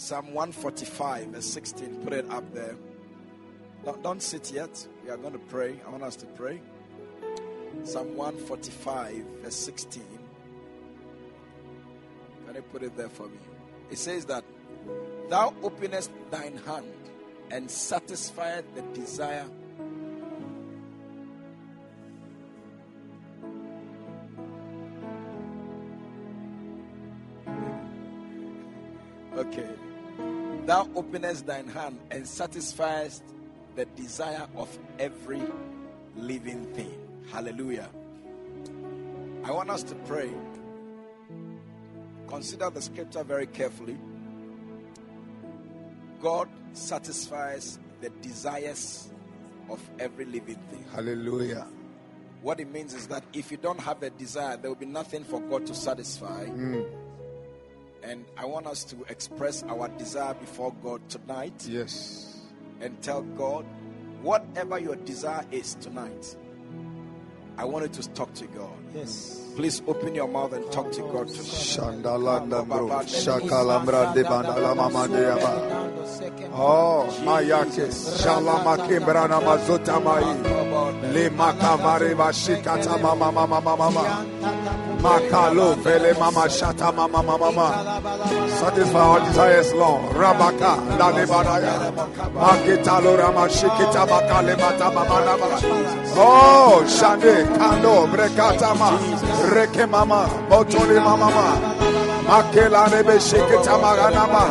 Psalm 145, verse 16. Put it up there. Don't, don't sit yet. We are going to pray. I want us to pray. Psalm 145, verse 16. Can you put it there for me? It says that Thou openest thine hand and satisfied the desire Okay. Thou openest thine hand and satisfiest the desire of every living thing. Hallelujah. I want us to pray. Consider the scripture very carefully. God satisfies the desires of every living thing. Hallelujah. What it means is that if you don't have a desire, there will be nothing for God to satisfy. Mm. And I want us to express our desire before God tonight Yes. and tell God whatever your desire is tonight. I want you to talk to God. Yes. Please open your mouth and talk to God tonight. Shandalanda bro. Shakalambra de bandala mama. Oh, mayake. Shalama kimbrana mazota mai. Le makavare bashikata mama mama mama mama. Makalo vele mama shata mama mama mama. Satisfy our desires, Lord. Rabaka la de badaya. Makitalo rama shikita makale mata mama mama. Oh, shande kando. Reke mama. Botoli mama. Makela maganama.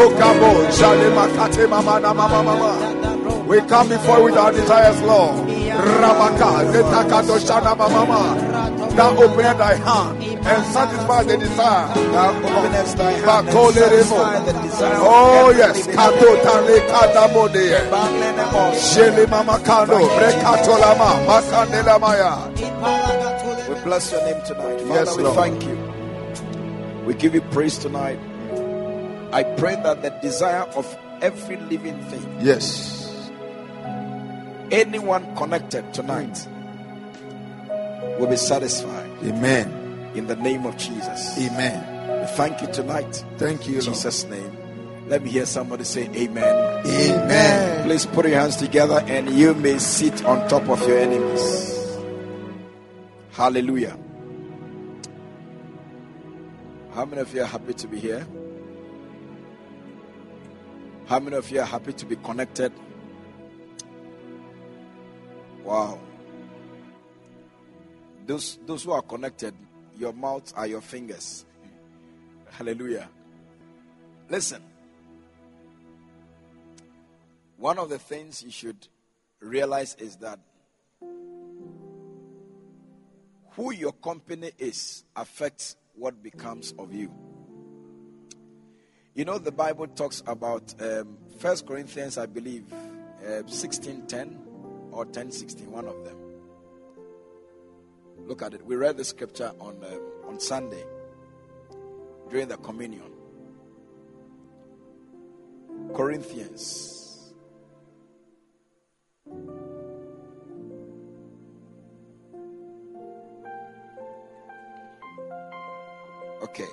Okabo shale makate mama na mama mama. We come before with our desires, Lord. Rabaka, Netakato Shana Mama. Thou open thy hand and satisfy the desire. Thou openest thy hand and satisfy the desire Oh yes, Kato thing. Tale Kadamode. Banlenemo. Shele Mama Brekato Lama, Makandela Maya. Bless your name tonight. Father, Yes, we Lord. thank you. We give you praise tonight. I pray that the desire of every living thing, Yes. anyone connected tonight, will be satisfied Amen. in the name of Jesus. Amen. We thank you tonight. Thank you, In Lord. Jesus' name. Let me hear somebody say amen. Amen. Please put your hands together and you may sit on top of your enemies. Hallelujah. How many of you are happy to be here? How many of you are happy to be connected? Wow. Those, those who are connected, your mouths are your fingers. Hallelujah. Listen. One of the things you should realize is that who your company is affects what becomes of you. You know, the Bible talks about um, 1 Corinthians, I believe, uh, 16.10 or 10.16, one of them. Look at it. We read the scripture on, um, on Sunday during the communion. Corinthians. Okay.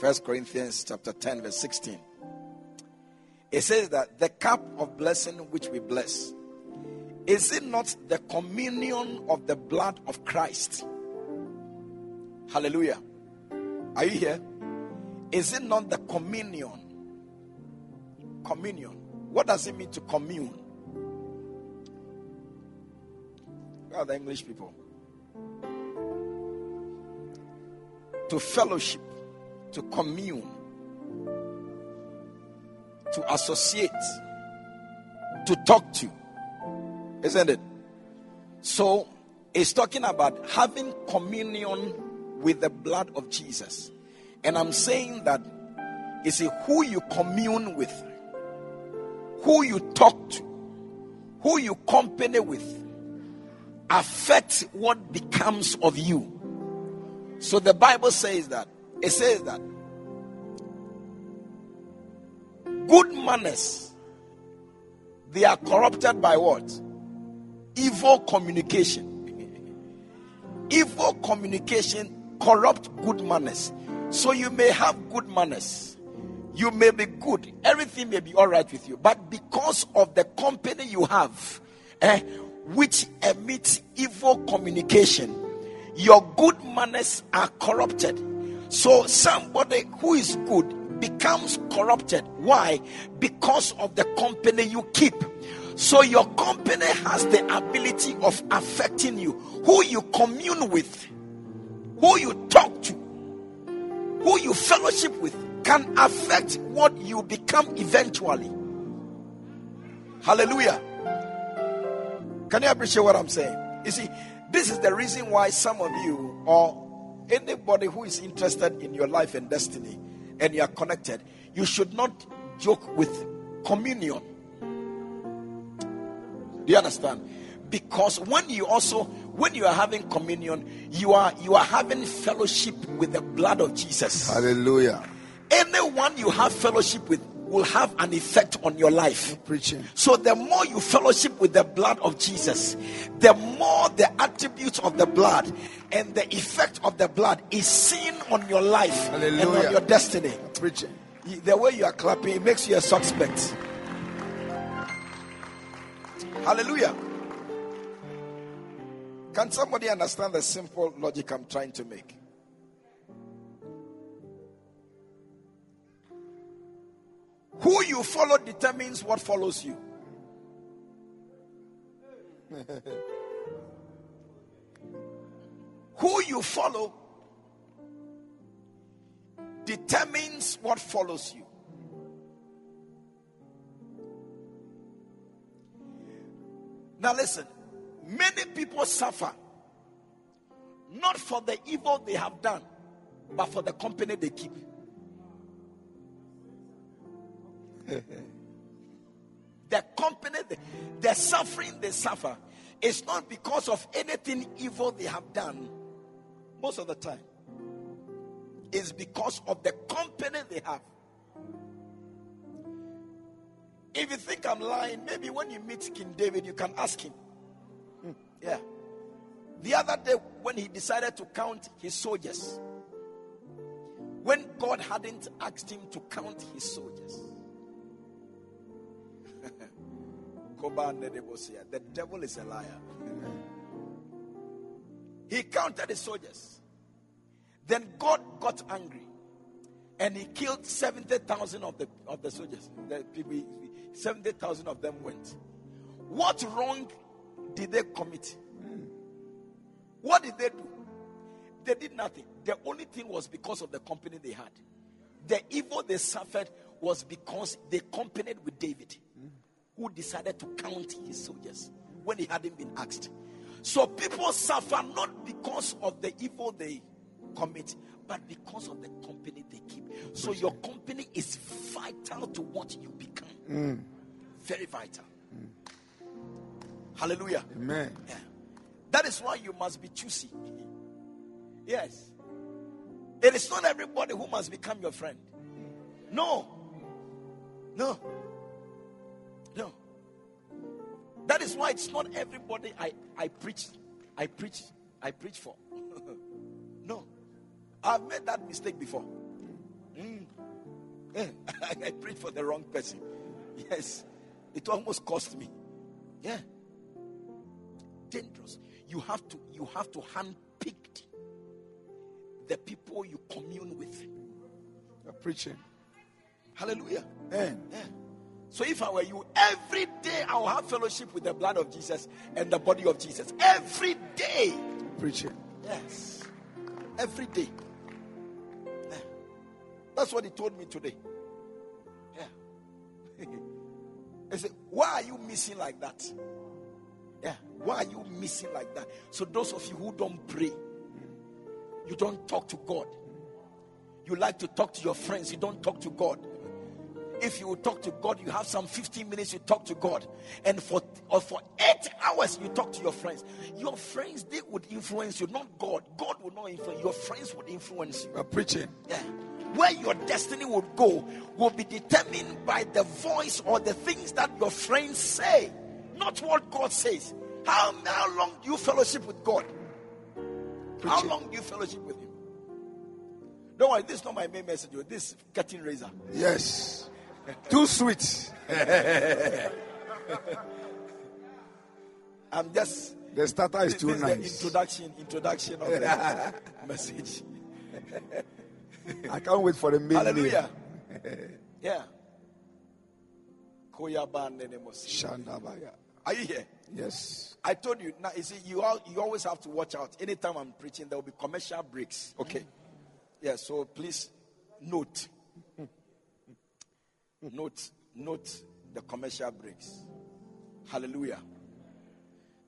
First Corinthians chapter 10, verse 16. It says that the cup of blessing which we bless, is it not the communion of the blood of Christ? Hallelujah. Are you here? Is it not the communion? Communion. What does it mean to commune? Where are the English people? To fellowship, to commune, to associate, to talk to. Isn't it? So it's talking about having communion with the blood of Jesus. And I'm saying that see, who you commune with, who you talk to, who you company with, affects what becomes of you. So the Bible says that. It says that good manners they are corrupted by what? Evil communication. Evil communication corrupt good manners. So you may have good manners. You may be good. Everything may be all right with you. But because of the company you have, eh, which emits evil communication, your good manners are corrupted. So somebody who is good becomes corrupted. Why? Because of the company you keep. So your company has the ability of affecting you. Who you commune with, who you talk to, who you fellowship with can affect what you become eventually. Hallelujah. Can you appreciate what I'm saying? You see, this is the reason why some of you or anybody who is interested in your life and destiny and you are connected, you should not joke with communion. Do you understand? Because when you also when you are having communion, you are you are having fellowship with the blood of Jesus. Hallelujah. Anyone you have fellowship with will have an effect on your life. Preaching. So the more you fellowship with the blood of Jesus, the more the attributes of the blood and the effect of the blood is seen on your life Hallelujah. and on your destiny. Preaching. The way you are clapping, it makes you a suspect. Hallelujah. Can somebody understand the simple logic I'm trying to make? Who you follow determines what follows you. Who you follow determines what follows you. Now, listen, many people suffer not for the evil they have done, but for the company they keep. the company, the, the suffering they suffer is not because of anything evil they have done, most of the time. is because of the company they have. If you think I'm lying, maybe when you meet King David, you can ask him. Hmm, yeah. The other day, when he decided to count his soldiers, when God hadn't asked him to count his soldiers, the devil is a liar. He counted the soldiers. Then God got angry and he killed 70,000 of the, of the soldiers. The people, 70,000 of them went. What wrong did they commit? What did they do? They did nothing. The only thing was because of the company they had. The evil they suffered was because they companied with David, who decided to count his soldiers when he hadn't been asked. So people suffer not because of the evil they commit, but because of the company they keep. So your company is vital to what you become. Mm. Very vital. Hallelujah. Amen. Yeah. That is why you must be choosy. Yes. It is not everybody who must become your friend. No. No. That is why it's not everybody I, I preach. I preach. I preach for. no. I've made that mistake before. Mm. Yeah. I preached for the wrong person. Yes. It almost cost me. Yeah. Dangerous. You have to you have to handpick the people you commune with. You're preaching. Hallelujah. Amen. Yeah. So if I were you, every day I will have fellowship with the blood of Jesus and the body of Jesus. Every day. Preaching. Yes. Every day. Yeah. That's what he told me today. Yeah. I said, Why are you missing like that? Yeah. Why are you missing like that? So, those of you who don't pray, you don't talk to God, you like to talk to your friends, you don't talk to God. If you talk to God, you have some 15 minutes you talk to God, and for or for eight hours you talk to your friends. Your friends they would influence you, not God. God will not influence. Your friends would influence you. We're preaching. Yeah. Where your destiny would go will be determined by the voice or the things that your friends say, not what God says. How, how long do you fellowship with God? How long do you fellowship with Him? Don't worry, this is not my main message. oh, This is cutting razor. Yes. Too sweet. I'm just. The starter is This too is nice. introduction, introduction of the message. I can't wait for the main Hallelujah. name. Yeah. Shandabaya. Are you here? Yes. I told you now. You see, you all, you always have to watch out. Anytime I'm preaching, there will be commercial breaks. Okay. Mm. Yeah. So please note, note, note the commercial breaks. Hallelujah.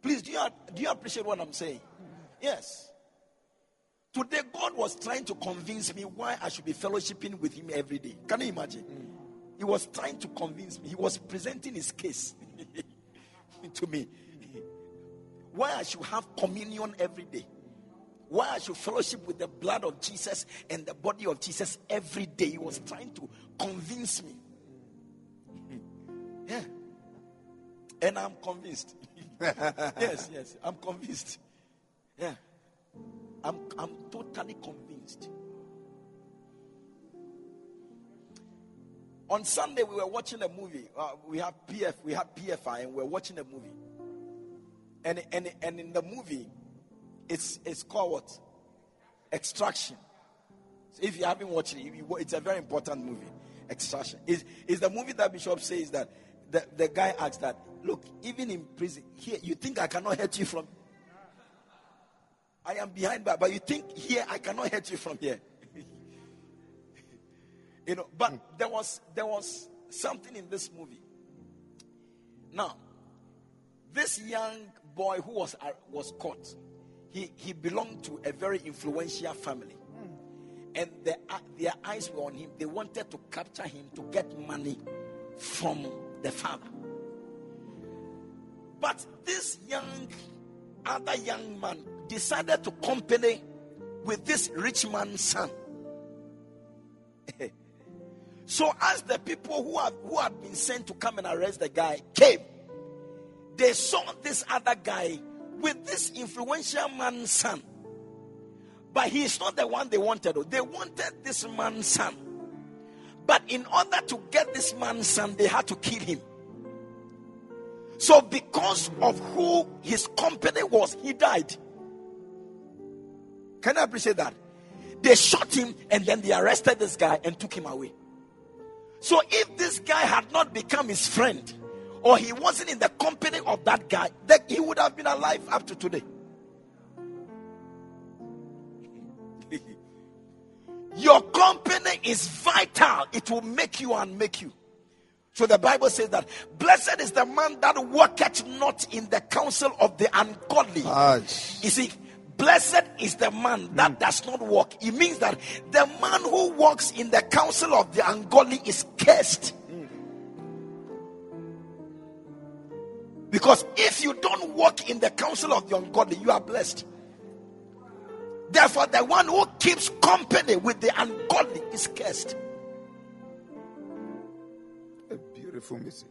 Please, do you do you appreciate what I'm saying? Yes. Today, God was trying to convince me why I should be fellowshipping with Him every day. Can you imagine? Mm. He was trying to convince me. He was presenting his case to me. Why I should have communion every day. Why I should fellowship with the blood of Jesus and the body of Jesus every day. He was trying to convince me. Yeah. And I'm convinced. yes, yes. I'm convinced. Yeah. I'm, I'm totally convinced. On Sunday, we were watching a movie. Uh, we have PF, we have PFI, and we we're watching a movie. And, and, and in the movie, it's, it's called what? Extraction. So if you haven't watched it, it's a very important movie. Extraction. Is is the movie that Bishop says that the, the guy asked that, look, even in prison, here, you think I cannot hurt you from. I am behind bar, but you think here I cannot hurt you from here. you know, but there was there was something in this movie. Now, this young boy who was uh, was caught, he he belonged to a very influential family, and their uh, their eyes were on him. They wanted to capture him to get money from the father. But this young other young man decided to company with this rich man's son. so as the people who have who had been sent to come and arrest the guy came, they saw this other guy with this influential man's son. But he is not the one they wanted. They wanted this man's son. But in order to get this man's son, they had to kill him. So, because of who his company was, he died. Can I appreciate that? They shot him and then they arrested this guy and took him away. So, if this guy had not become his friend or he wasn't in the company of that guy, then he would have been alive up to today. Your company is vital, it will make you and make you. So the Bible says that blessed is the man that walketh not in the counsel of the ungodly. You see, blessed is the man that hmm. does not walk. It means that the man who walks in the counsel of the ungodly is cursed. Because if you don't walk in the counsel of the ungodly, you are blessed. Therefore, the one who keeps company with the ungodly is cursed. A beautiful message.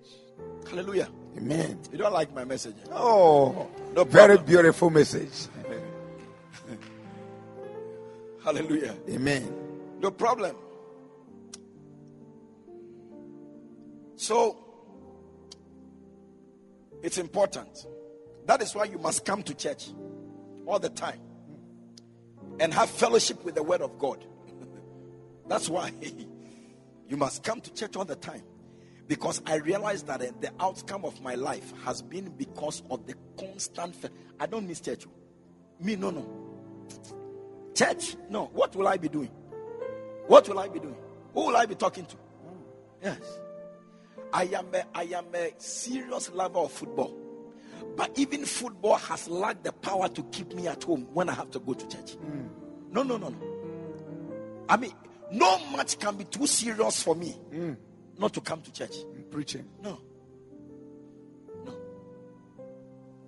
Hallelujah. Amen. You don't like my message? Eh? Oh, No very beautiful message. Hallelujah. Amen. No problem. So, it's important. That is why you must come to church all the time and have fellowship with the Word of God. That's why you must come to church all the time. Because I realize that uh, the outcome of my life has been because of the constant. Fe- I don't miss church. Me, no, no. Church, no. What will I be doing? What will I be doing? Who will I be talking to? Yes. I am a, I am a serious lover of football. But even football has lacked the power to keep me at home when I have to go to church. Hmm. No, no, no, no. I mean, no match can be too serious for me hmm. not to come to church. Hmm, preaching. No. No.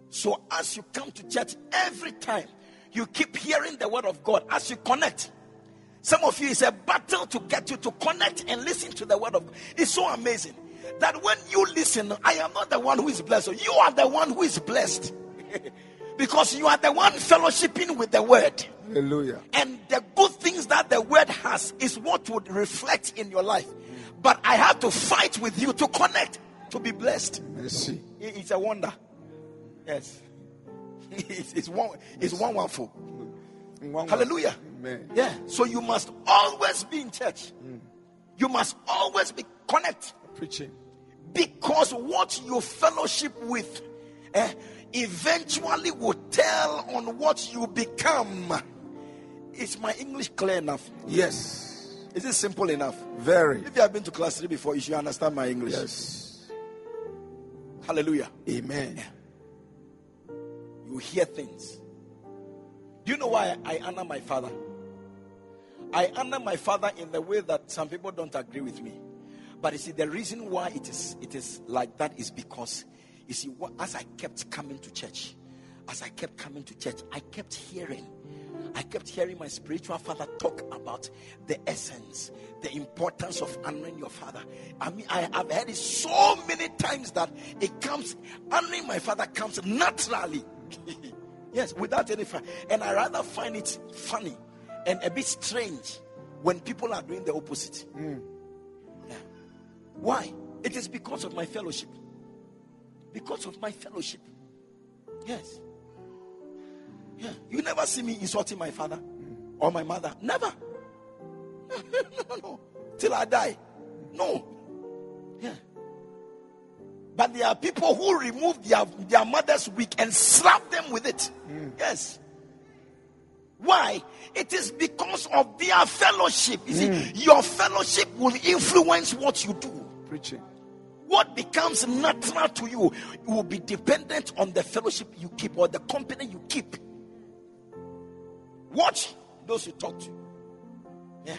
So as you come to church every time, you keep hearing the word of God as you connect. Some of you, it's a battle to get you to connect and listen to the word of God. It's so amazing that when you listen, I am not the one who is blessed. You are the one who is blessed. because you are the one fellowshipping with the word. Hallelujah. And the good things that the word has is what would reflect in your life. But I have to fight with you to connect, to be blessed. Merci. It- It's a wonder. Yes. It's, it's one it's one wonderful. One- Hallelujah. Amen. Yeah. So you must always be in church. Mm. You must always be connect Preaching. because what you fellowship with eh, eventually will tell on what you become. Is my English clear enough? Yes. Is it simple enough? Very. If you have been to class three before, you should understand my English. Yes. Hallelujah. Amen. You hear things. Do you know why I honor my father? I honor my father in the way that some people don't agree with me. But you see, the reason why it is it is like that is because you see, what, as I kept coming to church, as I kept coming to church, I kept hearing, I kept hearing my spiritual father talk about the essence, the importance of honoring your father. I mean, I have heard it so many times that it comes, honoring my father comes naturally. yes, without any fun. And I rather find it funny and a bit strange when people are doing the opposite. Yeah. Why? It is because of my fellowship. Because of my fellowship. Yes. Yeah. You never see me insulting my father or my mother. Never. No, no, no. Till I die. No. Yeah. But there are people who remove their, their mother's wig and slap them with it. Mm. Yes. Why? It is because of their fellowship. You see, mm. your fellowship will influence what you do. Preaching. What becomes natural to you will be dependent on the fellowship you keep or the company you keep. Watch those you talk to. Yeah.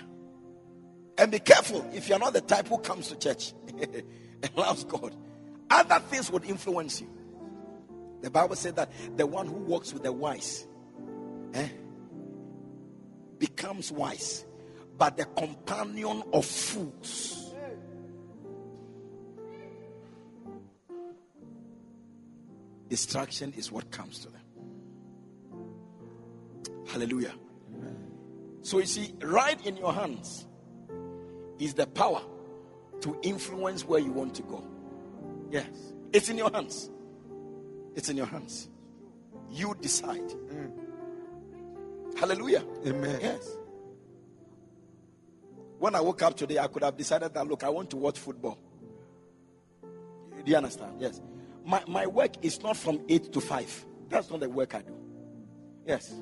And be careful if you're not the type who comes to church and loves God. Other things would influence you. The Bible said that the one who walks with the wise eh, becomes wise, but the companion of fools. Distraction is what comes to them. Hallelujah. So you see, right in your hands is the power to influence where you want to go. Yes, it's in your hands. It's in your hands. You decide. Mm. Hallelujah. Amen. Yes. When I woke up today, I could have decided that look, I want to watch football. Do you understand? Yes. My, my work is not from 8 to 5. That's not the work I do. Yes.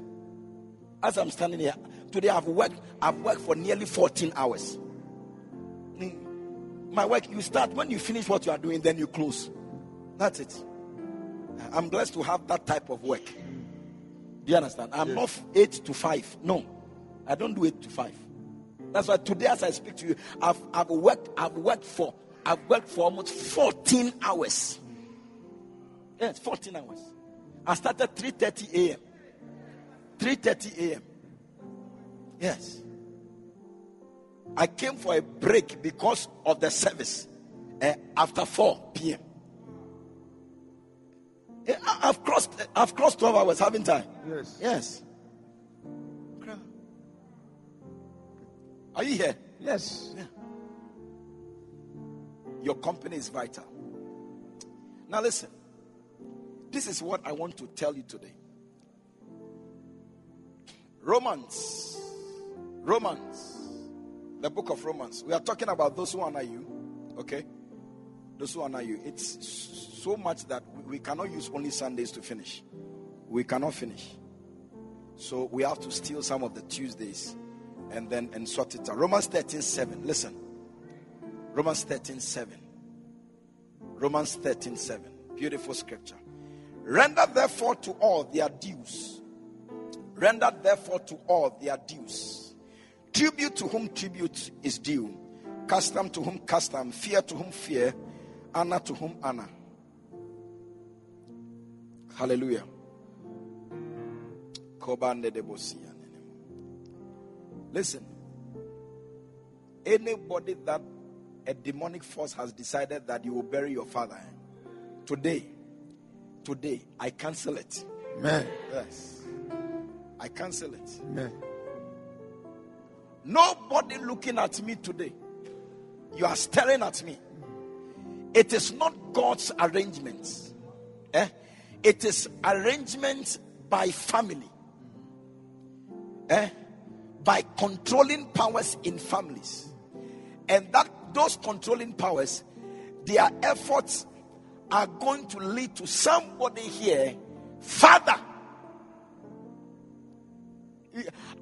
As I'm standing here, today I've worked, I've worked for nearly 14 hours. Mm. My work, you start when you finish what you are doing, then you close. That's it. I'm blessed to have that type of work. Do you understand? I'm not 8 to 5. No. I don't do 8 to 5. That's why today, as I speak to you, I've, I've worked, I've worked for I've worked for almost 14 hours. Yes, 14 hours. I started 3:30 a.m. 3:30 a.m. Yes. I came for a break because of the service eh, after 4 p.m. Eh, I've crossed I've crossed 12 hours, haven't I? Yes. Yes. Are you here? Yes. Your company is vital. Now, listen. This is what I want to tell you today. Romans. Romans. The book of Romans. We are talking about those who honor you. Okay? Those who honor you. It's so much that we- cannot use only Sundays to finish. We cannot finish. So we have to steal some of the Tuesdays and then and sort it out. Romans 13 7. Listen. Romans 13 7. Romans 13 7. Beautiful scripture. Render therefore to all their dues. Render therefore to all their dues. Tribute to whom tribute is due, custom to whom custom, fear to whom fear, honor to whom honor. Hallelujah. Listen, anybody that a demonic force has decided that you will bury your father eh? today, today, I cancel it. Amen. Yes. I cancel it. Amen. Nobody looking at me today. You are staring at me. It is not God's arrangement. Eh? It is arrangement by family. Eh? By controlling powers in families. And that those controlling powers, their efforts are going to lead to somebody here, Father.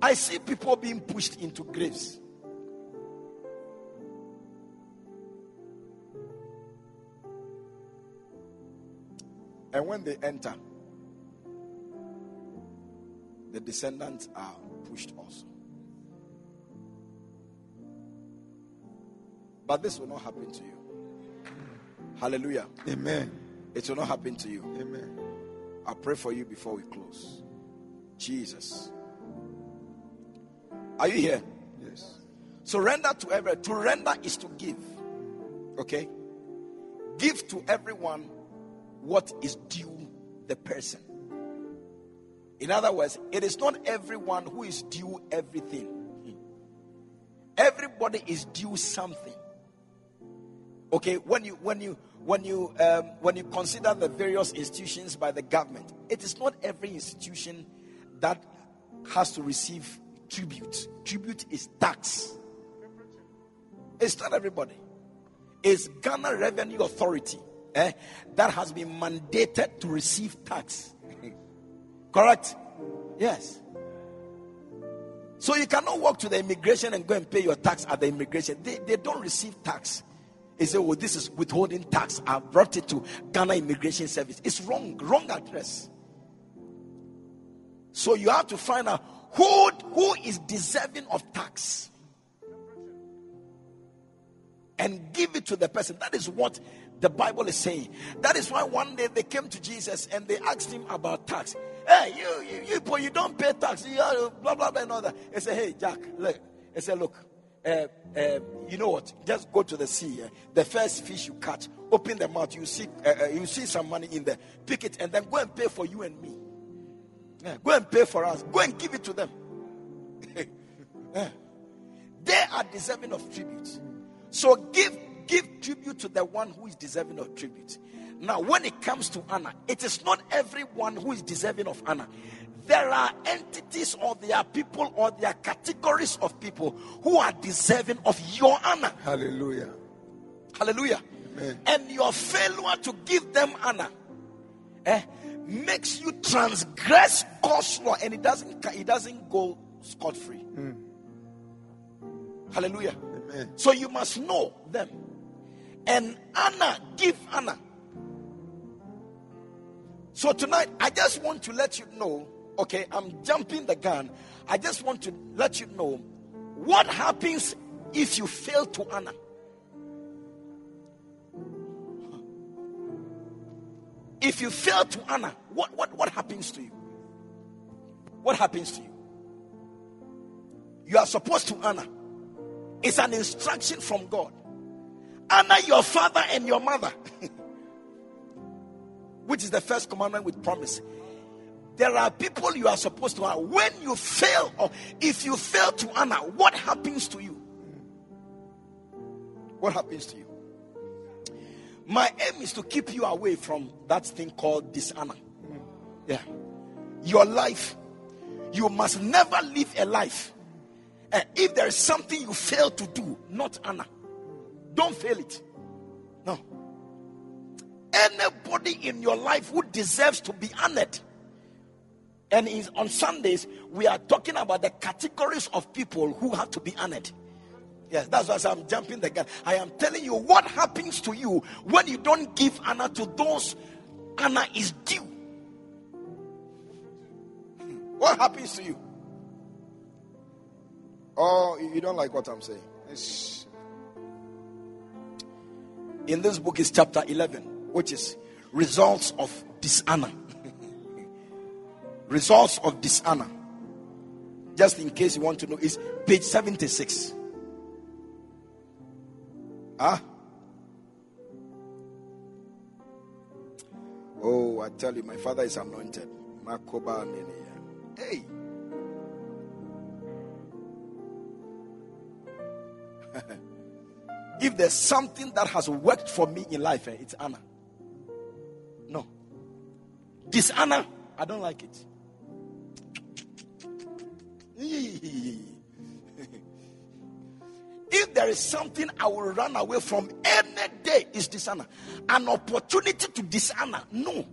I see people being pushed into graves. And when they enter, the descendants are pushed also. But this will not happen to you. Hallelujah. Amen. It will not happen to you. Amen. I pray for you before we close. Jesus. Are you here? Yes. Surrender to every. To render is to give. Okay? Give to everyone what is due the person. In other words, it is not everyone who is due everything. Everybody is due something. Okay, when you when you when you um, when you consider the various institutions by the government, it is not every institution that has to receive tribute. Tribute is tax. It's not everybody. It's Ghana Revenue Authority eh, that has been mandated to receive tax. Correct? Yes. So you cannot walk to the immigration and go and pay your tax at the immigration. They, they don't receive tax. They say, well, this is withholding tax. I brought it to Ghana Immigration Service. It's wrong, wrong address. So you have to find out who, who is deserving of tax and give it to the person. That is what the Bible is saying. That is why one day they came to Jesus and they asked him about tax. Hey, you, you, you, you don't pay tax. You, are blah, blah, blah, and all that. He said, hey, Jack, look. He said, look, uh, uh, you know what? Just go to the sea. Uh, the first fish you catch, open the mouth. You see, uh, uh, you see some money in there. Pick it and then go and pay for you and me. Yeah, go and pay for us. Go and give it to them. yeah. They are deserving of tribute. So give give tribute to the one who is deserving of tribute. Now, when it comes to honor, it is not everyone who is deserving of honor. There are entities or there are people or there are categories of people who are deserving of your honor. Hallelujah. Hallelujah. Amen. And your failure to give them honor eh, makes you transgress God's law, and it doesn't it doesn't go scot free. Hallelujah. Amen. So you must know them. And honor, give honor. So tonight, I just want to let you know, okay, I'm jumping the gun. I just want to let you know what happens if you fail to honor. If you fail to honor, what, what, what happens to you? What happens to you? You are supposed to honor. It's an instruction from God. Honor your father and your mother, which is the first commandment with promise. There are people you are supposed to honor. When you fail, or if you fail to honor, what happens to you? What happens to you? My aim is to keep you away from that thing called dishonor. Yeah. Your life, you must never live a life. And if there is something you fail to do, not honor, don't fail it. No. Anybody in your life who deserves to be honored. And on Sundays, we are talking about the categories of people who have to be honored. Yes, that's why I'm jumping the gun. I am telling you what happens to you when you don't give honor to those honor is due. Hmm. What happens to you? Oh, you don't like what I'm saying? In this book is chapter 11, which is results of dishonor. Results of dishonor. Just in case you want to know, is page 76. Huh? Oh, I tell you, my father is anointed. Makoba Hey. if there's something that has worked for me in life, eh, it's Anna. No. Dishonor, I don't like it. if there is something I will run away from any day, is dishonor. An opportunity to dishonor. No.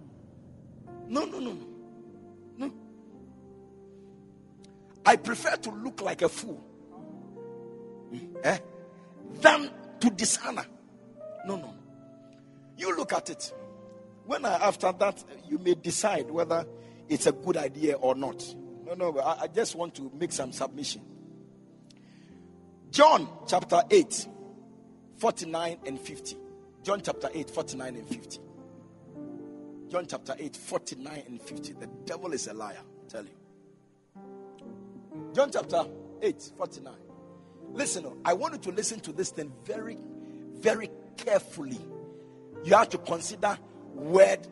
No, no, no, no. I prefer to look like a fool eh, than to dishonor. No, no. You look at it. When I, after that, you may decide whether it's a good idea or not. No, no, I, I just want to make some submission. John chapter 8, 49 and 50. John chapter 8, 49 and 50. John chapter 8, 49 and 50. The devil is a liar, I tell you. John chapter 8, 49. Listen, oh, I want you to listen to this thing very, very carefully. You have to consider word,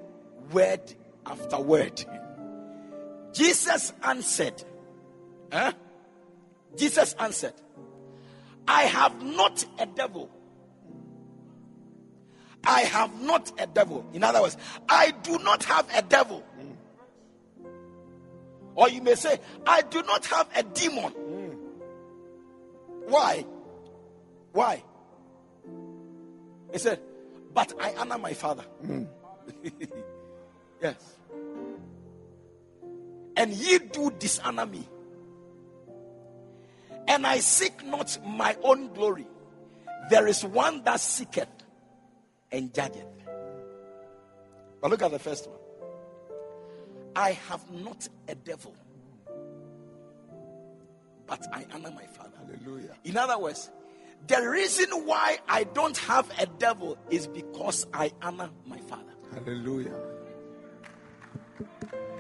word after word. Jesus answered, huh? Jesus answered, I have not a devil. I have not a devil. In other words, I do not have a devil. Or you may say, I do not have a demon. Why? Why? He said, But I honor my father. Mm. yes. And ye do dishonor me. And I seek not my own glory. There is one that seeketh and judgeth. But look at the first one. I have not a devil, but I honor my father. Hallelujah. In other words, the reason why I don't have a devil is because I honor my father. Hallelujah.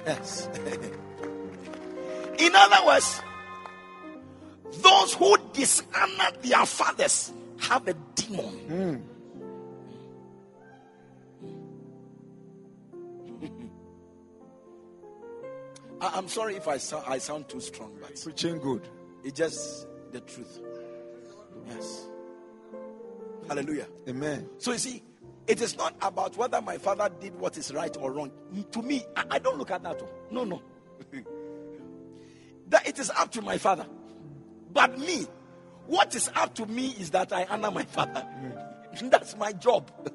Yes. In other words, those who dishonor their fathers have a demon. Mm. I'm sorry if I, so- I sound too strong, but Preaching good. it's just the truth. Yes. Hallelujah. Amen. So you see, it is not about whether my father did what is right or wrong. To me, I, I don't look at that. oh. No, no. that it is up to my father. But me, what is up to me is that I honor my father. That's my job.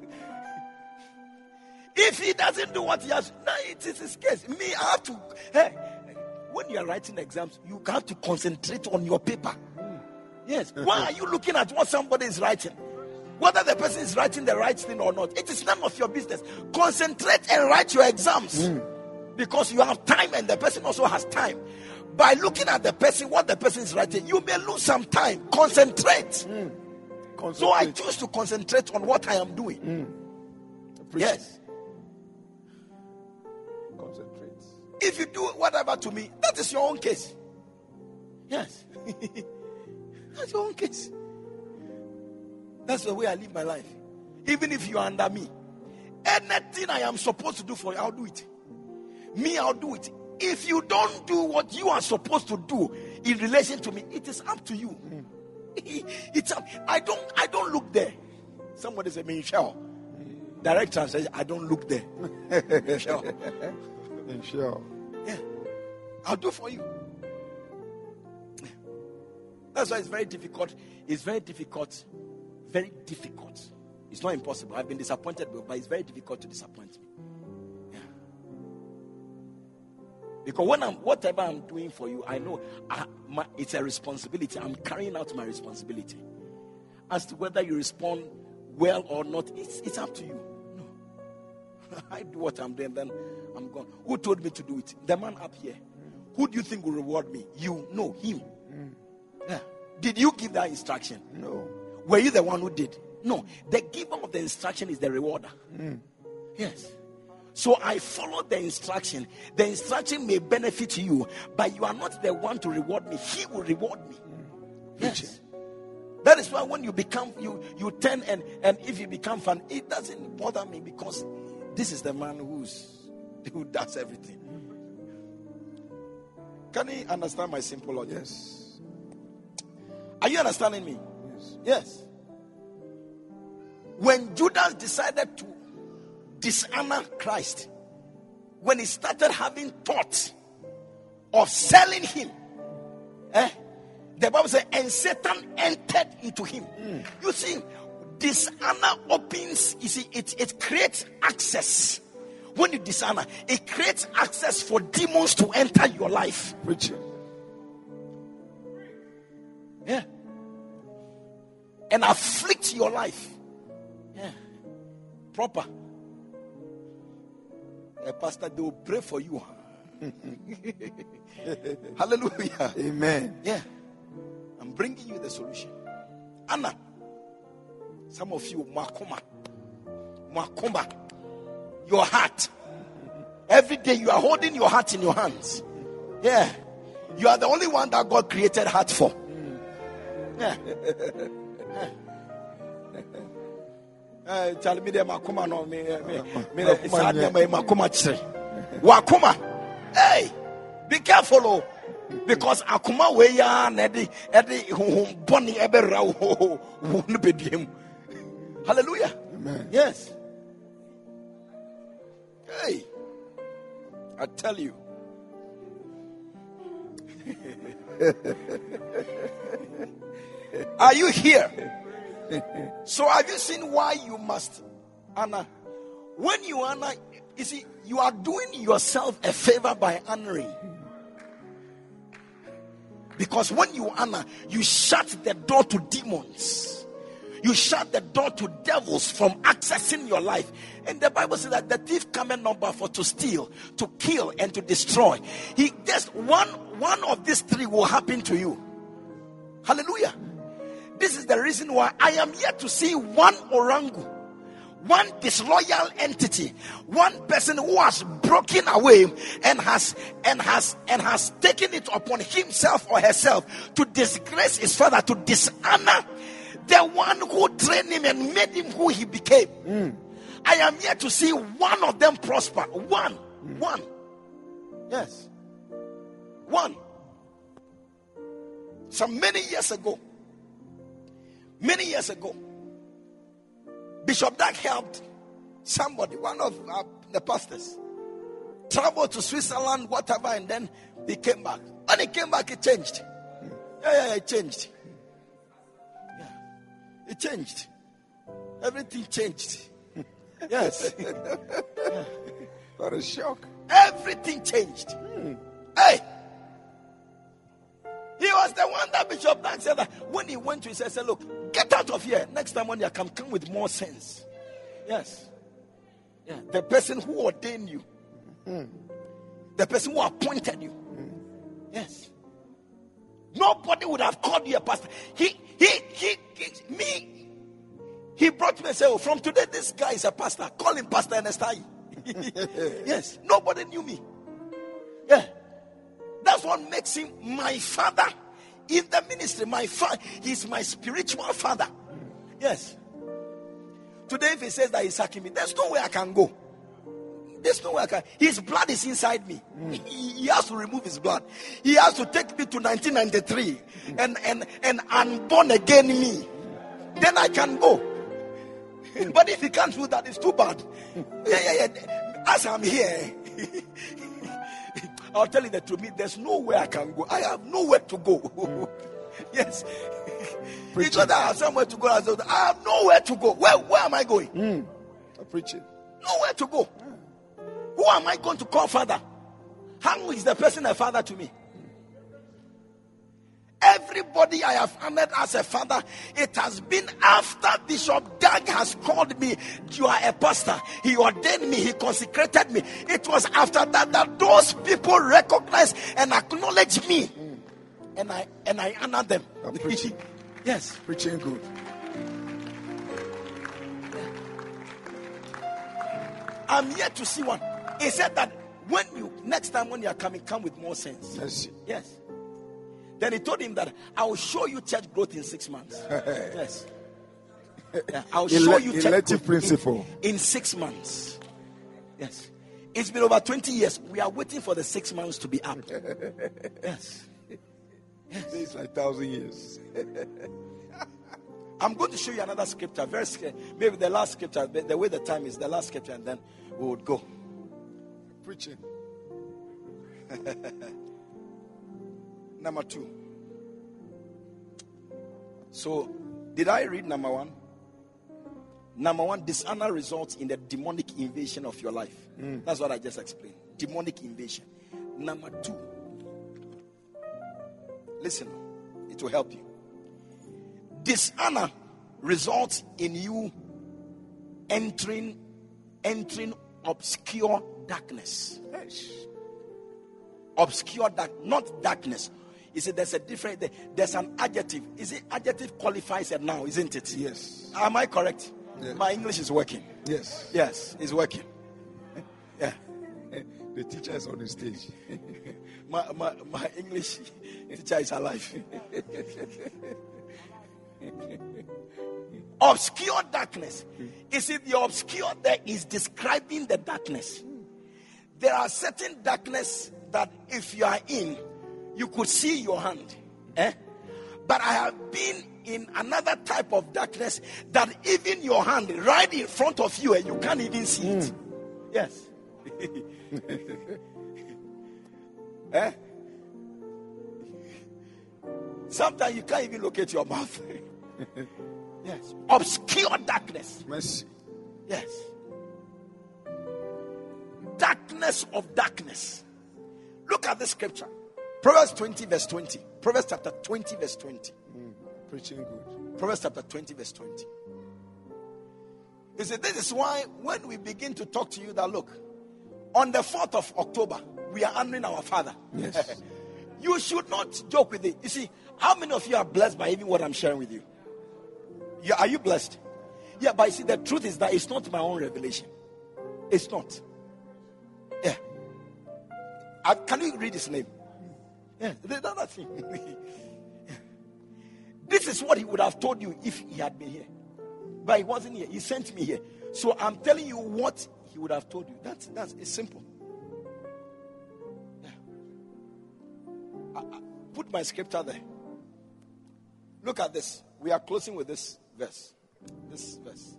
if he doesn't do what he has, no, it is his case. Me, I have to. Hey, when you are writing exams, you have to concentrate on your paper. Hmm. Yes. Why are you looking at what somebody is writing? Whether the person is writing the right thing or not, it is none of your business. Concentrate and write your exams hmm. because you have time and the person also has time. By looking at the person, what the person is writing, you may lose some time. Concentrate. Hmm. So I choose to concentrate on what I am doing. Hmm. Yes. Concentrate. If you do whatever to me, that is your own case. Yes. That's your own case. That's the way I live my life. Even if you are under me, anything I am supposed to do for you, I'll do it. Me, I'll do it. If you don't do what you are supposed to do in relation to me, it is up to you. It's up. I don't. I don't look there. Somebody say, Michelle. Direct translation. I don't look there. Michelle. Sure. Yeah. I'll do for you. That's why it's very difficult. It's very difficult. Very difficult. It's not impossible. I've been disappointed, but it's very difficult to disappoint me. Yeah. Because when I'm whatever I'm doing for you, I know I, my, it's a responsibility. I'm carrying out my responsibility. As to whether you respond well or not, it's, it's up to you. No. I do what I'm doing, then I'm gone. Who told me to do it? The man up here. Who do you think will reward me? You. No, him. Mm. Yeah. Did you give that instruction? No. Were you the one who did? No. The giver of the instruction is the rewarder. Hmm. Yes. So I followed the instruction. The instruction may benefit you, but you are not the one to reward me. He will reward me. Hmm. Yes. That is why when you become you you turn and and if you become fun, it doesn't bother me because this is the man who's who does everything. Can you understand my simple logic? Yes. Are you understanding me? Yes. Yes. When Judas decided to dishonor Christ, when he started having thoughts of selling him, eh, the Bible says, and Satan entered into him. You see, dishonor opens, you see, it, it creates access. When you dishonor, it creates access for demons to enter your life. Preaching. Yeah. And afflict your life. Yeah. Proper. A eh, pastor, they will pray for you. Hallelujah. Amen. Yeah. I'm bringing you the solution. Anna. Some of you, Makoma. Makoma. Your heart. Every day you are holding your heart in your hands. Yeah. You are the only one that God created heart for. Yeah. Eh, Tell me the makoma no me me me the sad name makoma chire. Wakoma. Hey, be careful oh. Because akoma we ya de de honhom boni ebera wo wo no bediem. Hallelujah. Amen. Yes. Hey. I tell you. Are you here? So have you seen why you must honor? When you honor, you see, you are doing yourself a favor by honoring. Because when you honor, you shut the door to demons. You shut the door to devils from accessing your life. And the Bible says that the thief cometh not but for to steal, to kill, and to destroy. He just one one of these three will happen to you. Hallelujah. This is the reason why I am yet to see one orangu, one disloyal entity, one person who has broken away and has and has and has taken it upon himself or herself to disgrace his father, to dishonor the one who trained him and made him who he became. Hmm. I am yet to see one of them prosper. One. Hmm. One. Yes. One. Some many years ago, many years ago, Bishop Dag helped somebody, one of uh, the pastors, travel to Switzerland, whatever, and then he came back. When he came back, it changed. Yeah, yeah, yeah, it changed. Yeah, it changed. Everything changed. Yes, What a shock. everything changed. Hey, he was the one that Bishop Dag said that when he went to, he said, Look, get out of here. Next time when you come, come with more sense. Yes. Yeah. The person who ordained you, hmm. the person who appointed you. Hmm. Yes. Nobody would have called you a pastor. He, he, he, he me. He brought me and said, Oh, from today, this guy is a pastor. Call him Pastor Ernestai. yes. Nobody knew me. Yeah. That's what makes him my father in the ministry. My father, he's my spiritual father. Yes. Today, if he says that he's sacking me, there's no way I can go. There's no way I can. His blood is inside me. Hmm. He, he has to remove his blood. He has to take me to 1993 and and and unborn again me. Then I can go. But if he can't do that, it's too bad. Yeah, yeah, yeah. As I'm here, I'll tell you the truth. Me, there's nowhere I can go. I have nowhere to go. yes. Because I have somewhere to go. I have nowhere to go. Where, where am I going? Hmm. I'm preaching. Nowhere to go. Who am I going to call father? How is the person a father to me? Everybody I have honored as a father, it has been after Bishop Dag has called me. You are a pastor. He ordained me. He consecrated me. It was after that that those people recognized and acknowledged me and I and I honor them. I'm preaching. yes. Preaching good. I'm yet to see one. He said that when you next time when you are coming, come with more sense. Yes. Yes. Then he told him that I will show you church growth in six months. yes. Yeah, I'll show Ele- you church growth in- principle. in six months. Yes. It's been over 20 years. We are waiting for the six months to be up. Yes. yes. It's like thousand years. I'm going to show you another scripture. Very maybe the last scripture. The the way the time is, the last scripture, and then we would go. Preaching. Number two. So, did I read number one? Number one, dishonor results in the demonic invasion of your life. Hmm. That's what I just explained. Demonic invasion. Number two, listen, it will help you. Dishonor results in you entering entering obscure darkness obscure dark, not darkness. You see, there's a different, there's an adjective. Is it adjective qualifies a noun, isn't it? Yes. Am I correct? Yes. My English is working. Yes. Yes, it's working. Yeah. The teacher is on the stage. My, my, my English teacher is alive. obscure darkness. Is it the obscure there is describing the darkness? There are certain darkness that if you are in, you could see your hand. Eh? But I have been in another type of darkness that even your hand right in front of you and you can't even see it. Yes. eh? Sometimes you can't even locate your mouth. yes. Obscure darkness. Mercy. Yes. Darkness of darkness. Look at this scripture. Proverbs 20, verse 20. Proverbs chapter 20, verse 20. Preaching good. Proverbs chapter 20, verse 20. You see, this is why when we begin to talk to you, that look, on the 4th of October, we are honoring our father. Yes. you should not joke with it. You see, how many of you are blessed by even what I'm sharing with you? Yeah, are you blessed? Yeah, but you see, the truth is that it's not my own revelation. It's not. Yeah. Uh, can you read his name? Yeah, the the other thing. This is what he would have told you if he had been here. But he wasn't here. He sent me here. So I'm telling you what he would have told you. That's that's it's simple. Yeah. I- I- put my scripture there. Look at this. We are closing with this verse. This verse.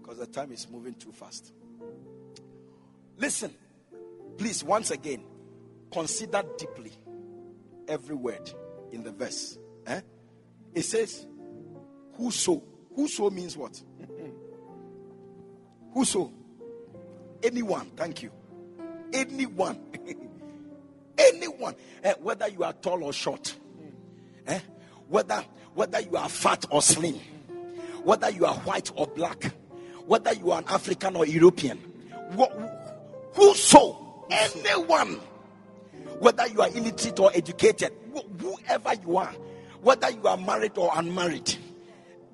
Because the time is moving too fast. Listen, please, once again, consider deeply every word in the verse. Eh? It says, Whoso. Whoso means what? Whoso. Anyone. Thank you. Anyone. Anyone. Eh, whether you are tall or short. Eh? Whether whether you are fat or slim. Whether you are white or black. Whether you are an African or European. Wh- Whoso. Anyone whether you are illiterate or educated, wh- whoever you are, whether you are married or unmarried,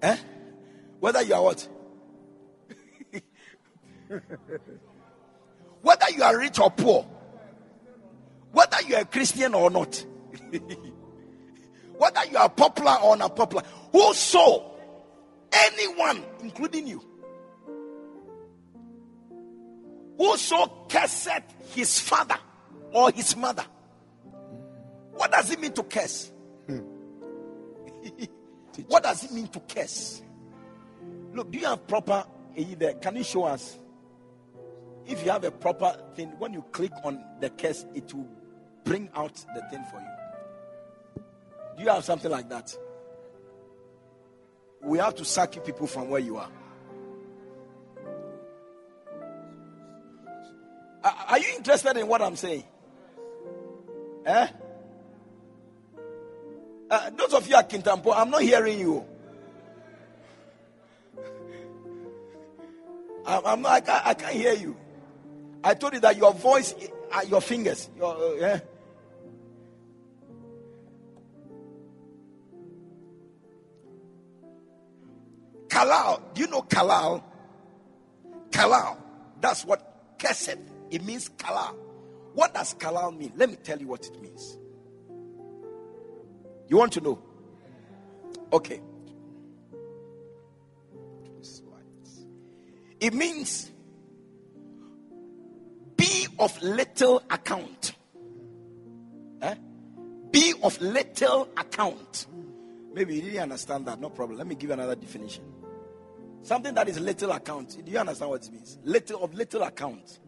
eh? whether you are what, whether you are rich or poor, whether you are a Christian or not, whether you are popular or not popular, whoso, anyone, including you, whoso cursed his father or his mother. What does it mean to curse? what does it mean to curse? Look, do you have proper AE there? Can you show us? If you have a proper thing, when you click on the curse, it will bring out the thing for you. Do you have something like that? We have to sack you people from where you are. Are are you interested in what I'm saying? Eh? Uh, those of you at Kintampo, I'm not hearing you. I'm, I'm not, I, can't, I, can't, hear you. I told you that your voice at your fingers. Your, uh, yeah. Kalal, do you know Kalal? Kalal, that's what Keset. It means Kalal. What does Kalal mean? Let me tell you what it means. You want to know? Okay. It means be of little account. Eh? Be of little account. Maybe you didn't understand that. No problem. Let me give you another definition. Something that is little account. Do you understand what it means? Little of little account.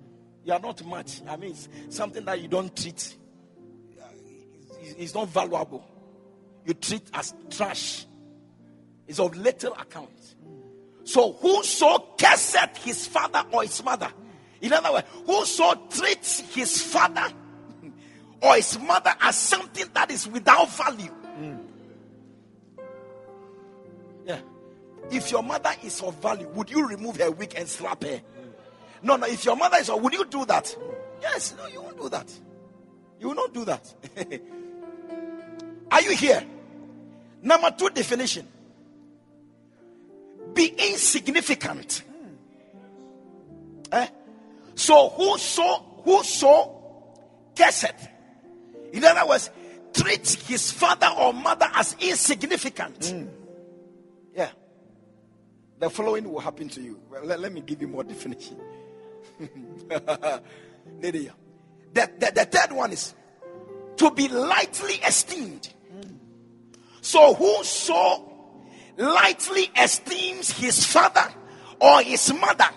You are not much. I mean, something that you don't treat. It's not valuable. You treat as trash. It's of little account. So whoso curseth his father or his mother, in other words, whoso treats his father or his mother as something that is without value. Mm. Yeah. If your mother is of value, would you remove her wig and slap her? No, no. If your mother is, of, would you do that? Yes. No, you won't do that. You will not do that. Are you here? Number two definition be insignificant. Eh? So whoso whoso cursed, in other words, treat his father or mother as insignificant. Mm. Yeah. The following will happen to you. Well, let, let me give you more definition. the, the, the third one is to be lightly esteemed. So whoso lightly esteems his father or his mother,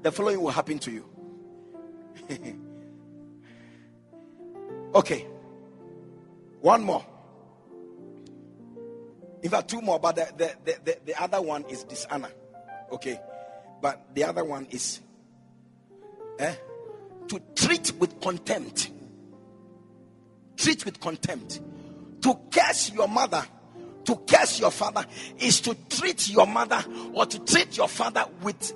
the following will happen to you. okay. One more. In fact, two more, but the, the, the, the, other one is dishonor. Okay. But the other one is eh, to treat with contempt. Treat with contempt. To curse your mother to curse your father is to treat your mother or to treat your father with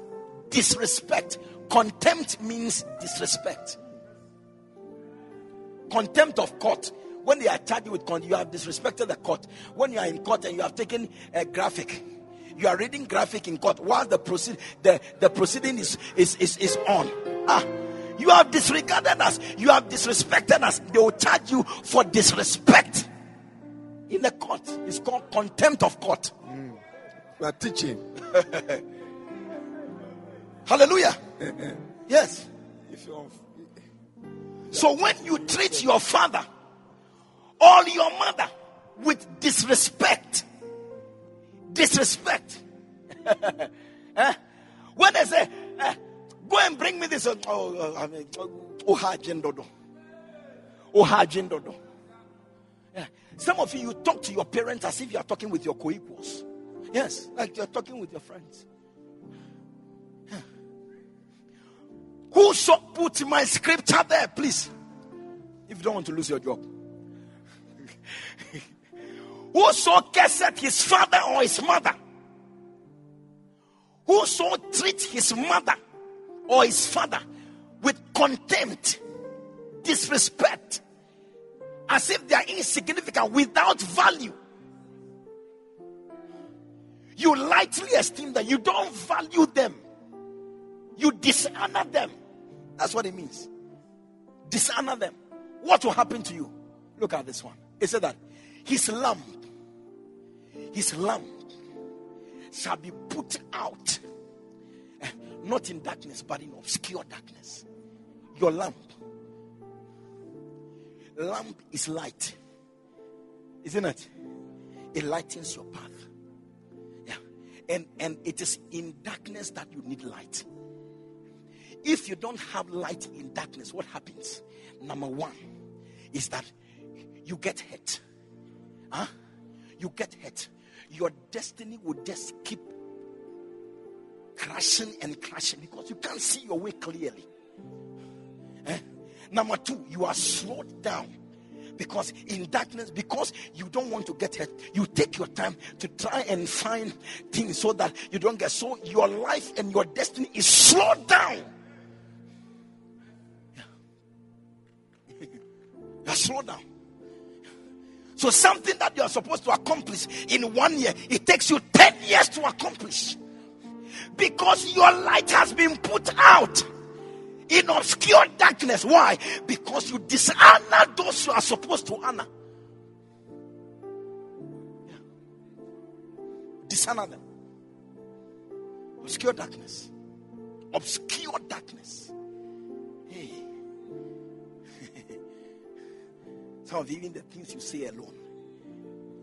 disrespect. Contempt means disrespect. Contempt of court. When they are charged with contempt, you have disrespected the court. When you are in court and you have taken a graphic, you are reading graphic in court while the proceed the, the proceeding is, is, is, is on. Ah, you have disregarded us, you have disrespected us. They will charge you for disrespect in the court. It's called contempt of court. Mm. We are teaching. Hallelujah. yes. So when you treat your father or your mother with disrespect, disrespect. eh? When they say, eh, go and bring me this, oh, oh, I mean, oh, oh, oh, some of you, you talk to your parents as if you are talking with your co equals. Yes, like you're talking with your friends. Yeah. Who so put my scripture there, please? If you don't want to lose your job. Who so cursed his father or his mother? Who so treat his mother or his father with contempt, disrespect, as if they are insignificant without value. You lightly esteem them, you don't value them, you dishonor them. That's what it means. Dishonor them. What will happen to you? Look at this one. It said that his lamp, his lamp shall be put out, eh, not in darkness, but in obscure darkness. Your lamp lamp is light. Isn't it? It lightens your path. Yeah. And and it is in darkness that you need light. If you don't have light in darkness, what happens? Number one is that you get hurt. Huh? You get hurt. Your destiny will just keep crashing and crashing because you can't see your way clearly. Eh? Number two, you are slowed down because in darkness, because you don't want to get hurt, you take your time to try and find things so that you don't get so your life and your destiny is slowed down. Yeah. You're slowed down. So something that you are supposed to accomplish in one year, it takes you 10 years to accomplish. Because your light has been put out in obscure darkness. Why? Because you dishonor those you are supposed to honor. Yeah. Dishonor them. Obscure darkness. Obscure darkness. Hey. Some of even the things you say alone,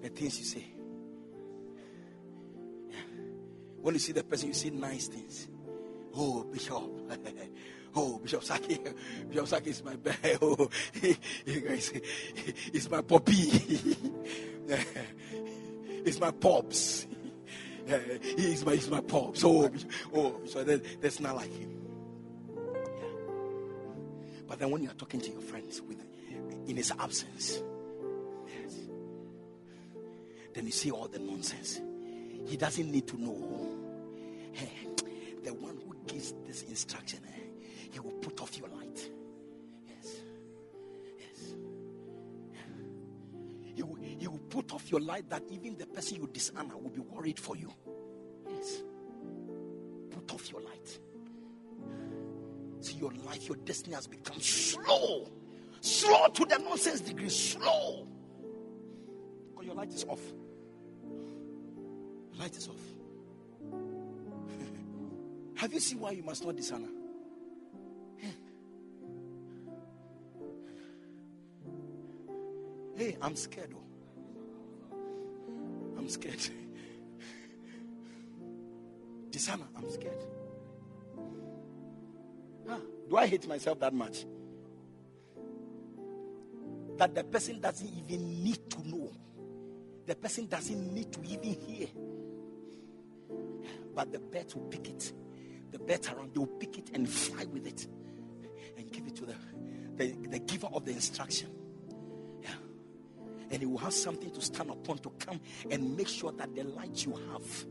the things you say. Yeah. When you see the person, you say nice things. Oh, Bishop. Oh, Bishop Saki, Bishop Saki is my best. Oh, he, he's my puppy. it's my pops. he's my, he's my pops. Oh, oh, so that, that's not like him. Yeah. But then when you're talking to your friends with in his absence, yes, then you see all the nonsense. He doesn't need to know. Instruction. Eh, he will put off your light. Yes. Yes. He will, he will put off your light that even the person you dishonor will be worried for you. Yes. Put off your light. See, your life, your destiny has become slow. Slow to the nonsense degree. Slow. Because your light is off. Your light is off. Have you seen why you must not dishonor? Hey, I'm scared. Oh. I'm scared. Dishonor, I'm scared. Ah, do I hate myself that much? That the person doesn't even need to know. The person doesn't need to even hear. But the birds will pick it. The birds around, they will pick it and fly with it and give it to the, the, the giver of the instruction Yeah. and you will have something to stand upon to come and make sure that the light you have,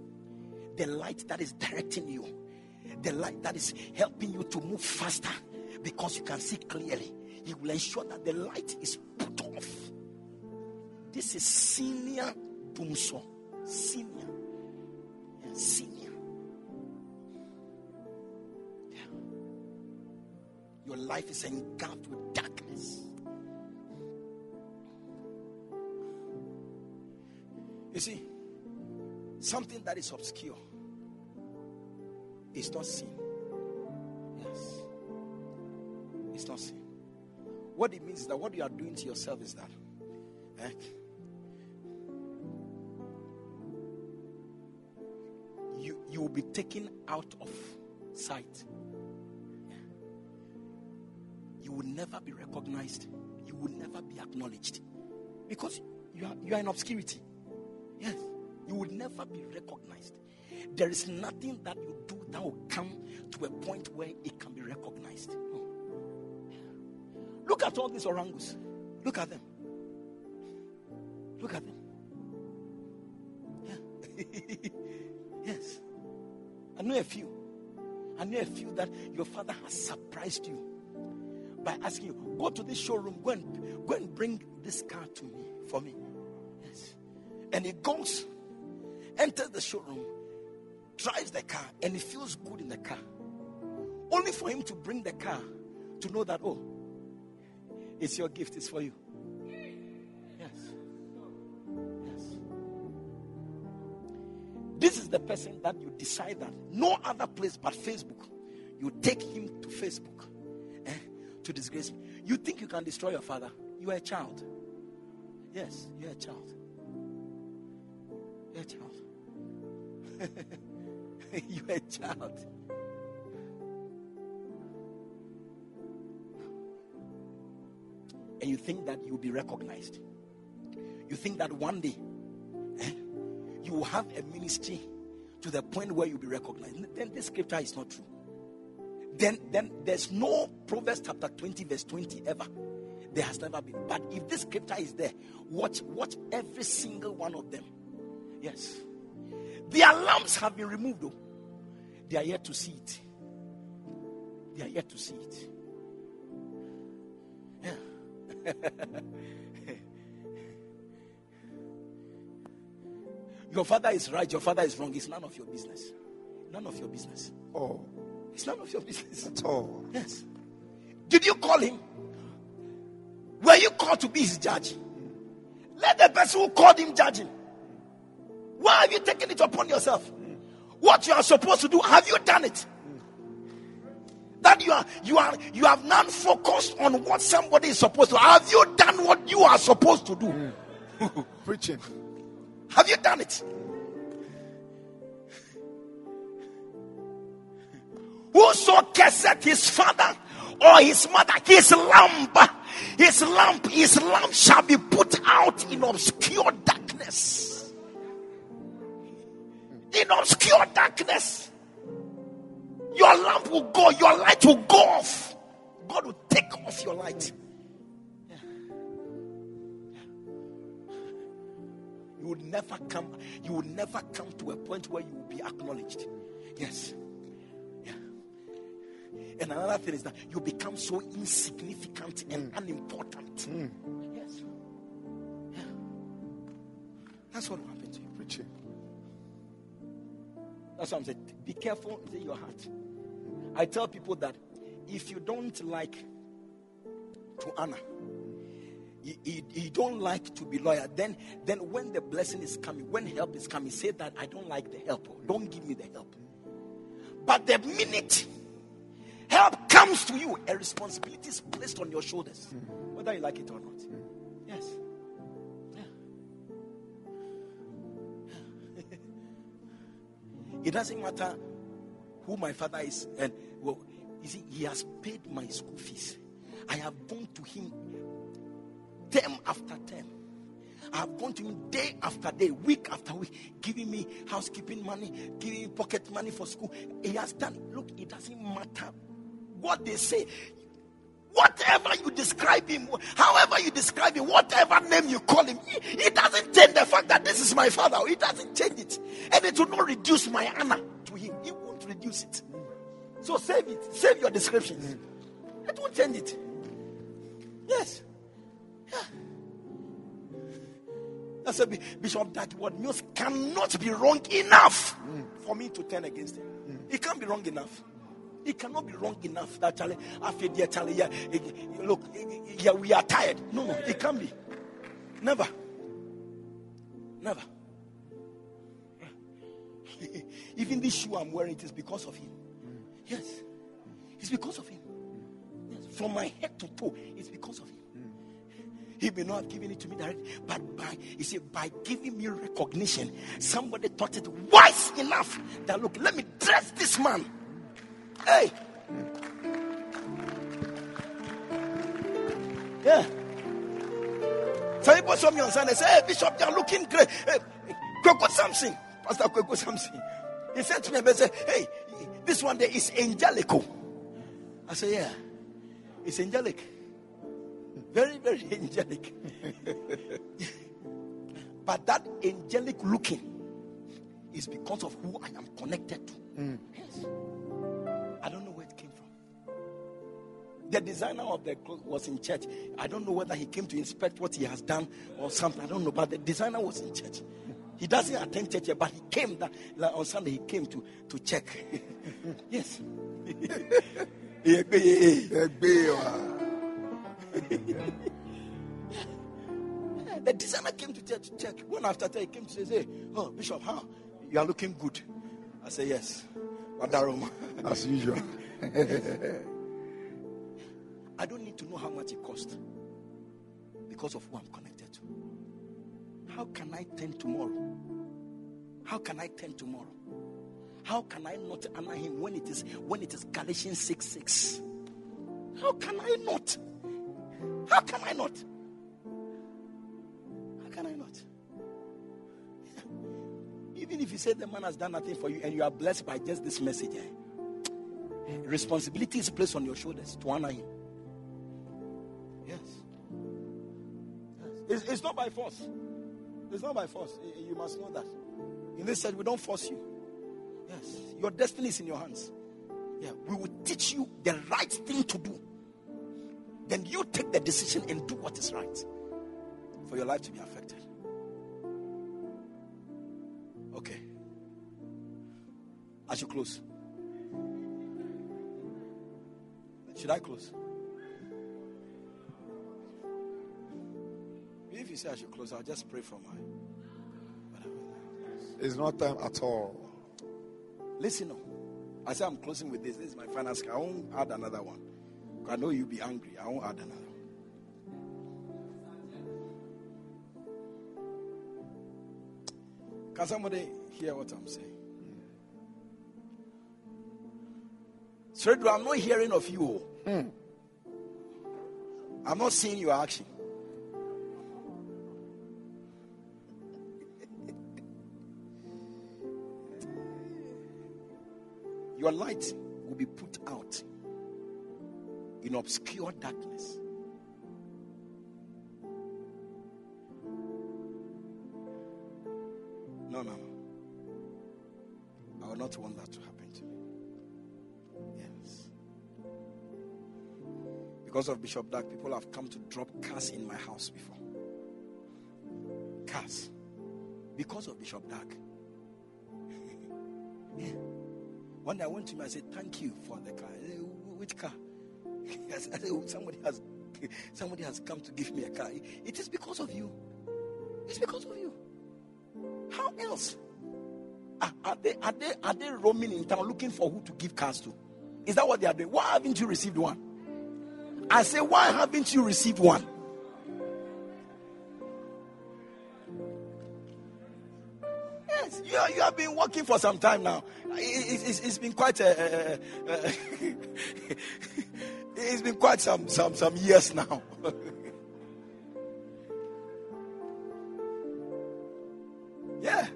the light that is directing you, the light that is helping you to move faster because you can see clearly, he will ensure that the light is put off. This is senior Dumso. Senior. Senior. Your life is engulfed with darkness. You see, something that is obscure is not seen. Yes. It's not seen. What it means is that what you are doing to yourself is that eh, you, you will be taken out of sight. You will never be recognized. You will never be acknowledged. Because you are, you are in obscurity. Yes. You will never be recognized. There is nothing that you do that will come to a point where it can be recognized. No. Look at all these orangus. Look at them. Look at them. Yeah. yes. I know a few. I know a few that your father has surprised you by asking you, go to this showroom, go and go and bring this car to me for me. Yes. And he goes, enters the showroom, drives the car, and he feels good in the car. Only for him to bring the car to know that, oh, it's your gift, it's for you. Yes. Yes. This is the person that you decide that no other place but Facebook, you take him to Facebook to disgrace me. You think you can destroy your father? You are a child. Yes, you're a child. You're a child. You're a child. And you think that you'll be recognized. You think that one day eh, you will have a ministry to the point where you'll be recognized. Then this scripture is not true. Then, then there's no Proverbs chapter 20, verse 20 ever. There has never been. But if this scripture is there, watch, watch every single one of them Yes. The alarms have been removed, though. They are yet to see it. They are yet to see it. Yeah. Your father is right, your father is wrong. It's none of your business. None of your business. Oh, It's none of your business. at all. Yes. Did you call him? Were you called to be his judge? Let the person who called him judge him. Why have you taken it upon yourself? What you are supposed to do, have you done it? That you are you are you have not focused on what somebody is supposed to. Have you done what you are supposed to do? Preaching. Have you done it? Whoso curseth his father or his mother, his lamp, his lamp, his lamp shall be put out in obscure darkness. In obscure darkness. Your lamp will go, your light will go off. God will take off your light. You will never come, you will never come to a point where you will be acknowledged. Yes. And another thing is that you become so insignificant and mm. unimportant. Mm. Yes. Yeah. That's what will happen to you. Preaching. That's what I'm saying. Be careful in your heart. I tell people that if you don't like to honor, you, you, you don't like to be loyal, then then when the blessing is coming, when help is coming, say that I don't like the help. Don't give me the help. But the minute help comes to you, a responsibility is placed on your shoulders, whether you like it or not. Yes. Yeah. It doesn't matter who my father is, and well, you see, he has paid my school fees. I have gone to him term after term. I have gone to him day after day, week after week, giving me housekeeping money, giving me pocket money for school. He has done. Look, it doesn't matter what they say. Whatever you describe him, however you describe him, whatever name you call him, it doesn't change the fact that this is my father. It doesn't change it. And it will not reduce my honor to him. It won't reduce it. So save it. Save your descriptions. It won't change it. Yes. Yeah. That's a bishop. That word news cannot be wrong enough for me to turn against him. It can't be wrong enough. It cannot be wrong enough that Charlie, after dear Charlie, yeah, look, yeah, we are tired. No, no, it can't be. Never. Never. Even this shoe I'm wearing, it is because of him. Yes. It's because of him. Yes. From my head to toe, it's because of him. He may not have given it to me directly, but by you see, by giving me recognition, somebody thought it wise enough that look, let me dress this man. Hey. Yeah. Some people saw me on Sunday say, Hey, Bishop, you're looking great. Hey, Kweko something. Pastor Kweko something. He said to me, he said, Hey, this one there is angelical. I said, Yeah, it's angelic. Very, very angelic. but that angelic looking is because of who I am connected to. Hmm. Yes. The designer of the clothes was in church. I don't know whether he came to inspect what he has done or something. I don't know, but the designer was in church. He doesn't attend church yet, but he came that like on Sunday. He came to to check. yes. the designer came to church to check. One after that, he came to say, "Oh, Bishop, how you are looking good?" I say, "Yes." Wadarom. As usual. I don't need to know how much it cost because of who I'm connected to. How can I turn tomorrow? How can I turn tomorrow? How can I not honor him when it is when it is Galatians 6 6? How can I not? How can I not? How can I not? Even if you say the man has done nothing for you and you are blessed by just this message, eh, responsibility is placed on your shoulders to honor him. It's, it's not by force. It's not by force. You must know that. In this church, we don't force you. Yes. Your destiny is in your hands. Yeah. We will teach you the right thing to do. Then you take the decision and do what is right for your life to be affected. Okay. As you close, should I close? You say I should close, I'll just pray for my. It's not time at all. Listen, no. I say I'm closing with this. This is my final I won't add another one. I know you'll be angry. I won't add another. Can somebody hear what I'm saying? Spirit, I'm not hearing of you. Mm. I'm not seeing your action. Your light will be put out in obscure darkness. No, no, no. I will not want that to happen to me. Yes. Because of Bishop Dag, people have come to drop cars in my house before. Cars. Because of Bishop Dag. yeah. One day I went to him, I said, Thank you for the car. Said, Which car? I said, Somebody has somebody has come to give me a car. It is because of you. It's because of you. How else? Are, are, they, are, they, are they roaming in town looking for who to give cars to? Is that what they are doing? Why haven't you received one? I say, why haven't you received one? You, you have been working for some time now. It, it, it's been quite uh, uh, uh, a, it's been quite some some some years now. yeah.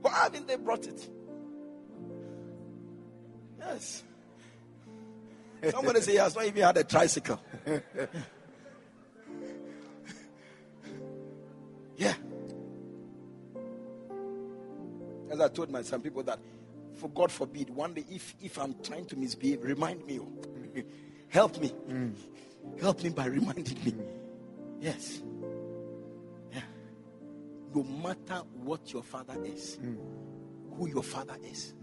Why haven't they brought it? Yes. Somebody say he has not even had a tricycle. told my some people that, for God forbid, one day if if I'm trying to misbehave, remind me. Oh. Help me. Mm. Help me by reminding me. Yes. Yeah. No matter what your father is, mm. who your father is.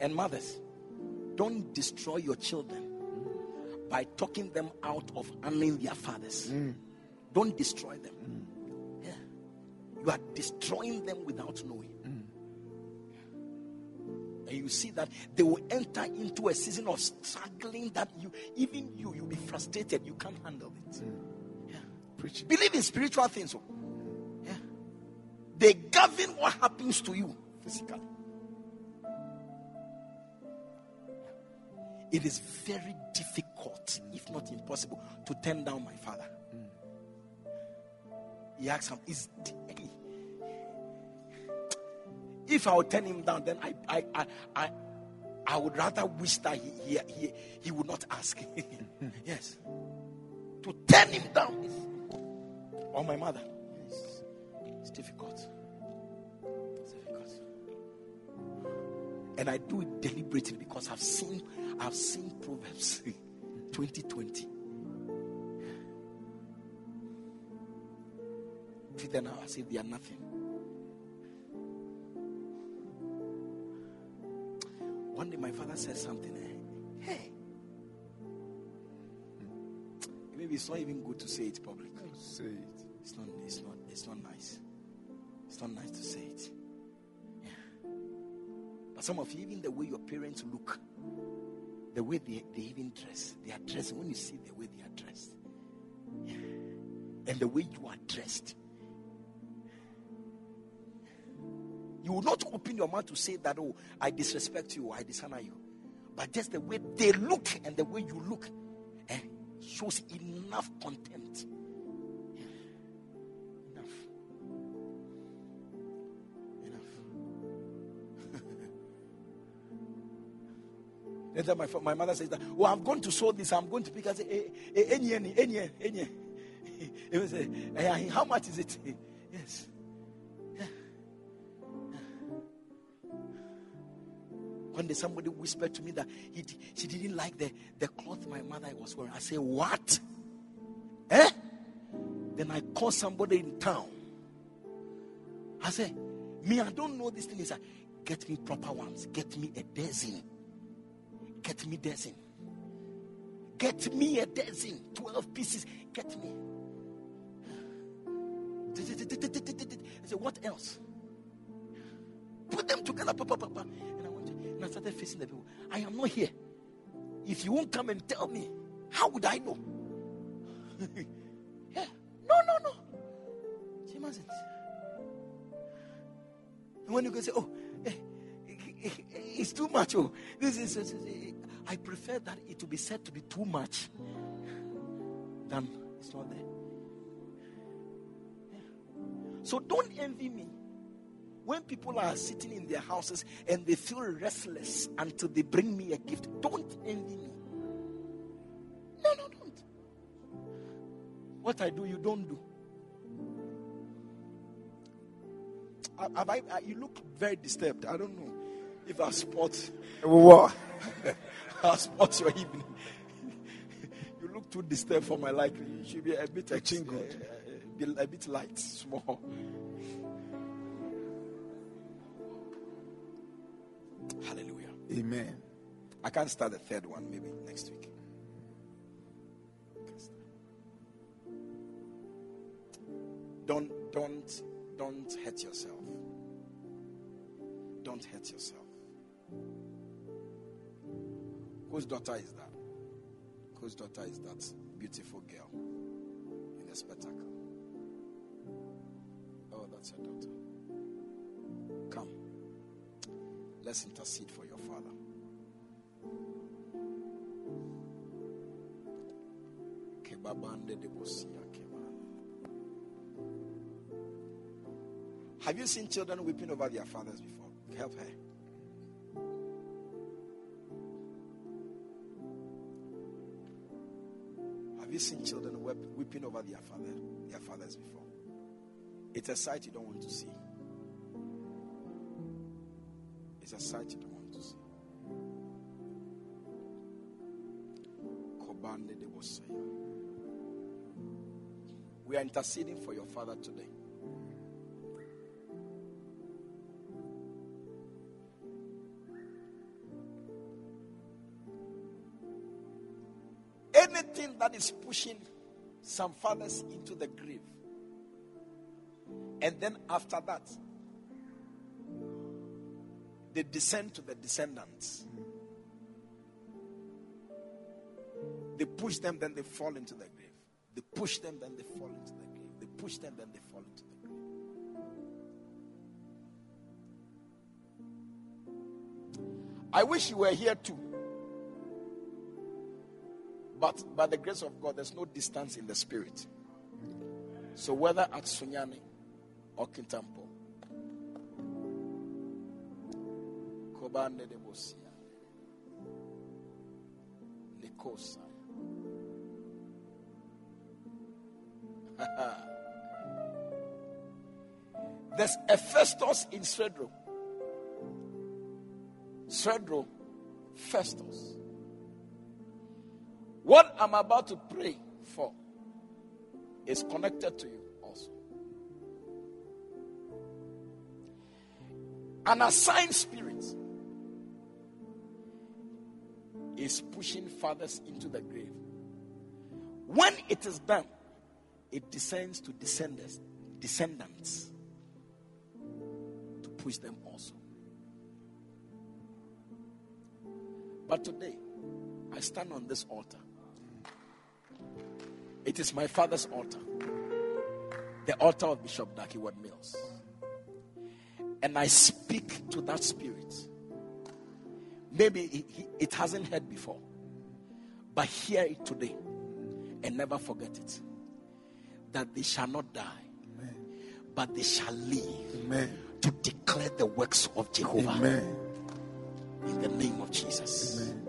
And mothers, don't destroy your children by talking them out of honoring their fathers. Mm. Don't destroy them. Mm. You are destroying them without knowing. Mm. And you see that they will enter into a season of struggling that you, even you, you'll be frustrated. You can't handle it. Mm. Yeah. Preach. Believe in spiritual things. Oh. Yeah. They govern what happens to you physically. it is very difficult, if not impossible, to turn down my father. He asked him, Is if I would turn him down, then I I I I, I would rather wish that he he, he, he would not ask. yes. To turn him down or my mother. Yes. It's difficult. It's difficult. And I do it deliberately because I've seen I've seen Proverbs 2020. Treat them as if they are nothing. One day my father said something. Eh? Hey. Maybe it's not even good to say it publicly. Say it. It's not, it's not, it's not nice. It's not nice to say it. Yeah. But some of you, even the way your parents look, the way they, they even dress, they are dressed. When you see the way they are dressed, yeah. and the way you are dressed, you will not open your mouth to say that, oh, I disrespect you, I dishonor you. But just the way they look and the way you look eh, shows enough contempt. And then my, my mother says that, oh, I'm going to sow this, I'm going to pick. I say, eh, eh, any, any, any, any. Eh, how much is it? Yes. One day somebody whispered to me that he, she didn't like the, the cloth my mother was wearing. I said, What? Eh? Then I called somebody in town. I said, Me, I don't know this thing is get me proper ones. Get me a dozen. Get me dozen. Get me a dozen. 12 pieces. Get me. I said, what else? Put them together. And I started facing the people. I am not here. If you won't come and tell me, how would I know? yeah. No, no, no. She mustn't. And when you go say, oh, eh, eh, eh, it's too much. Oh, this is. I prefer that it to be said to be too much than it's not there. So don't envy me. When people are sitting in their houses and they feel restless until they bring me a gift, don't envy me. No, no, don't. What I do, you don't do. Have I, you look very disturbed. I don't know if I spot what I spot your evening. you look too disturbed for my liking. You should be a bit ex- uh, uh, a bit light, small. Amen. I can't start the third one maybe next week. Don't don't don't hurt yourself. Don't hurt yourself. Whose daughter is that? Whose daughter is that beautiful girl in the spectacle? Oh, that's your daughter. Come. Let's intercede for your father. Have you seen children weeping over their fathers before? Help her. Have you seen children weeping over their father, their fathers before? It's a sight you don't want to see. It's a sight you don't We are interceding for your father today. Anything that is pushing some fathers into the grave. And then after that, they descend to the descendants. They push them, then they fall into the grave. They push them, then they fall into the grave. They push them, then they fall into the grave. I wish you were here too. But by the grace of God, there's no distance in the spirit. So whether at Sunyani or Kintampo, Kobande de Bosia. There's a Festus in Swedru. Swedru, Festus. What I'm about to pray for is connected to you also. An assigned spirit is pushing fathers into the grave. When it is done, it descends to descendants, descendants to push them also. But today, I stand on this altar it is my father's altar, the altar of Bishop Dag Heward-Mills. And I speak to that spirit. Maybe it hasn't heard before, but hear it today and never forget it. That they shall not die, Amen. but they shall live Amen. to declare the works of Jehovah. Amen. In the name of Jesus. Amen.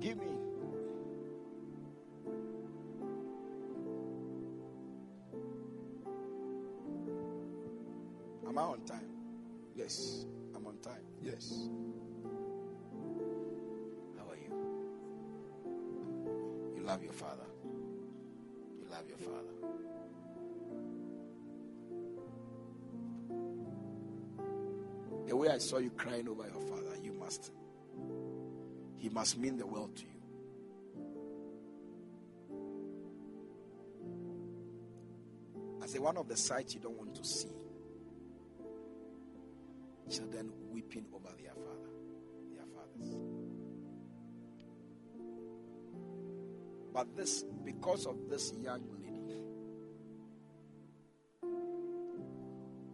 Give me. Am I on time? Yes, I'm on time. Yes. Love your father. You love your father. The way I saw you crying over your father, you must. He must mean the world to you. I say, one of the sights you don't want to see children weeping over their father, their fathers. But this, because of this young lady,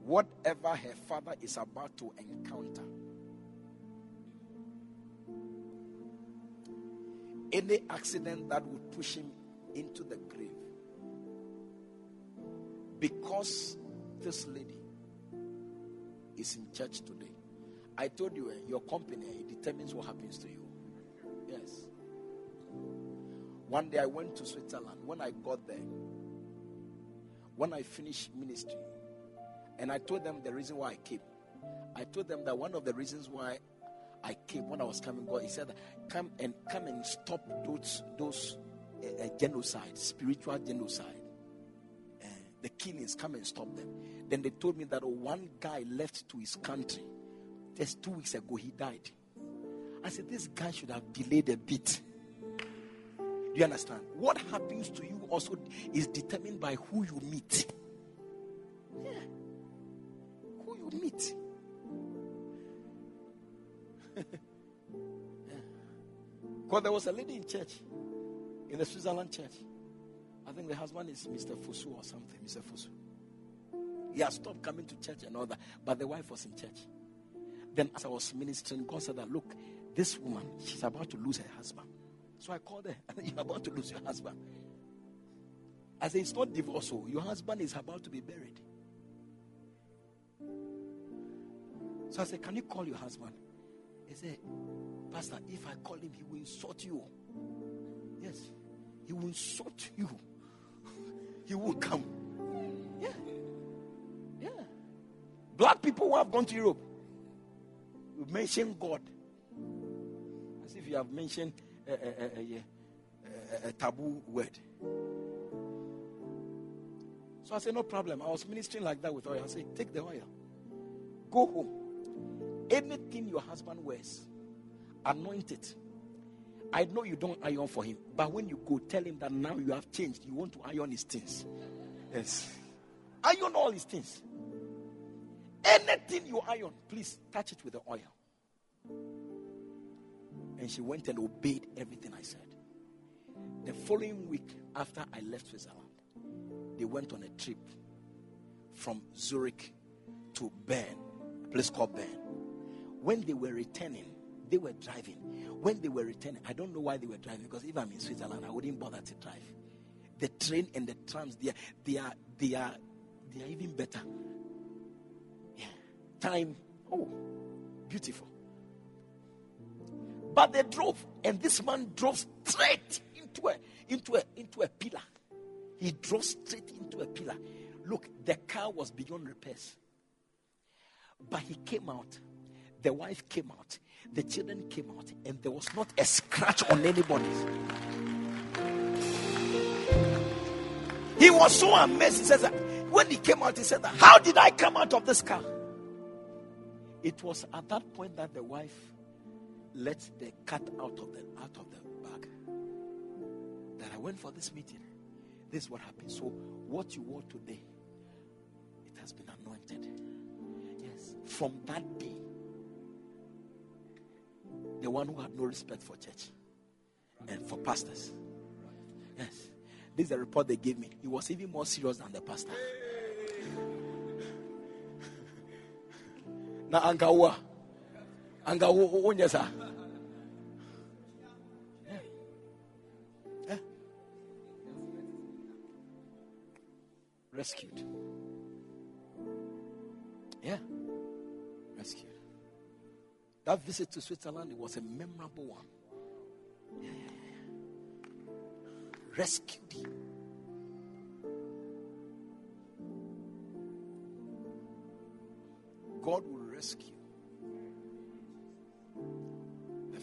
whatever her father is about to encounter, any accident that would push him into the grave, because this lady is in church today. I told you, eh, your company determines what happens to you. Yes. One day I went to Switzerland. When I got there, when I finished ministry, and I told them the reason why I came. I told them that one of the reasons why I came when I was coming, God, He said, "Come and come and stop those those uh, uh, genocide, spiritual genocide, uh, the killings. Come and stop them." Then they told me that one guy left to his country just two weeks ago. He died. I said, This guy should have delayed a bit. Do you understand? What happens to you also is determined by who you meet. Yeah. Who you meet. Because there was a lady in church, in the Switzerland church. I think the husband is Mr. Fusu or something, Mr. Fusu. He has stopped coming to church and all that, but the wife was in church. Then, as I was ministering, God said that, Look, this woman, she's about to lose her husband. So I called her, You're about to lose your husband. I said, It's not divorce, oh. your husband is about to be buried. So I said, Can you call your husband? He said, Pastor, if I call him, he will insult you. Yes, he will insult you. he will come. Yeah. Yeah. Black people who have gone to Europe, mention God. As if you have mentioned a, a, a, a taboo word. So I said, No problem. I was ministering like that with oil. I said, Take the oil. Go home. Anything your husband wears, anoint it. I know you don't iron for him, but when you go, tell him that now you have changed. You want to iron his things. Yes. Iron all his things. Anything you iron, please touch it with the oil. And she went and obeyed everything I said. The following week, after I left Switzerland, they went on a trip from Zurich to Bern, a place called Bern. When they were returning, they were driving. When they were returning, I don't know why they were driving because if I'm in Switzerland, I wouldn't bother to drive. The train and the trams, they are, they are, they are, they are even better. Yeah. Time, oh, beautiful. But they drove, and this man drove straight into a into a into a pillar. He drove straight into a pillar. Look, the car was beyond repairs. But he came out. The wife came out. The children came out, and there was not a scratch on anybody. He was so amazed. He says when he came out, he said How did I come out of this car? It was at that point that the wife let the cat out of the out of the bag. That I went for this meeting. This is what happened. So what you wore today, it has been anointed. Yes. From that day, the one who had no respect for church and for pastors. Yes. This is the report they gave me. It was even more serious than the pastor. Na angawa angawa onye sa eh? eh? rescued. Yeah. Rescued. That visit to switzerland it was a memorable one. Yeah, yeah, yeah. rescued God will rescue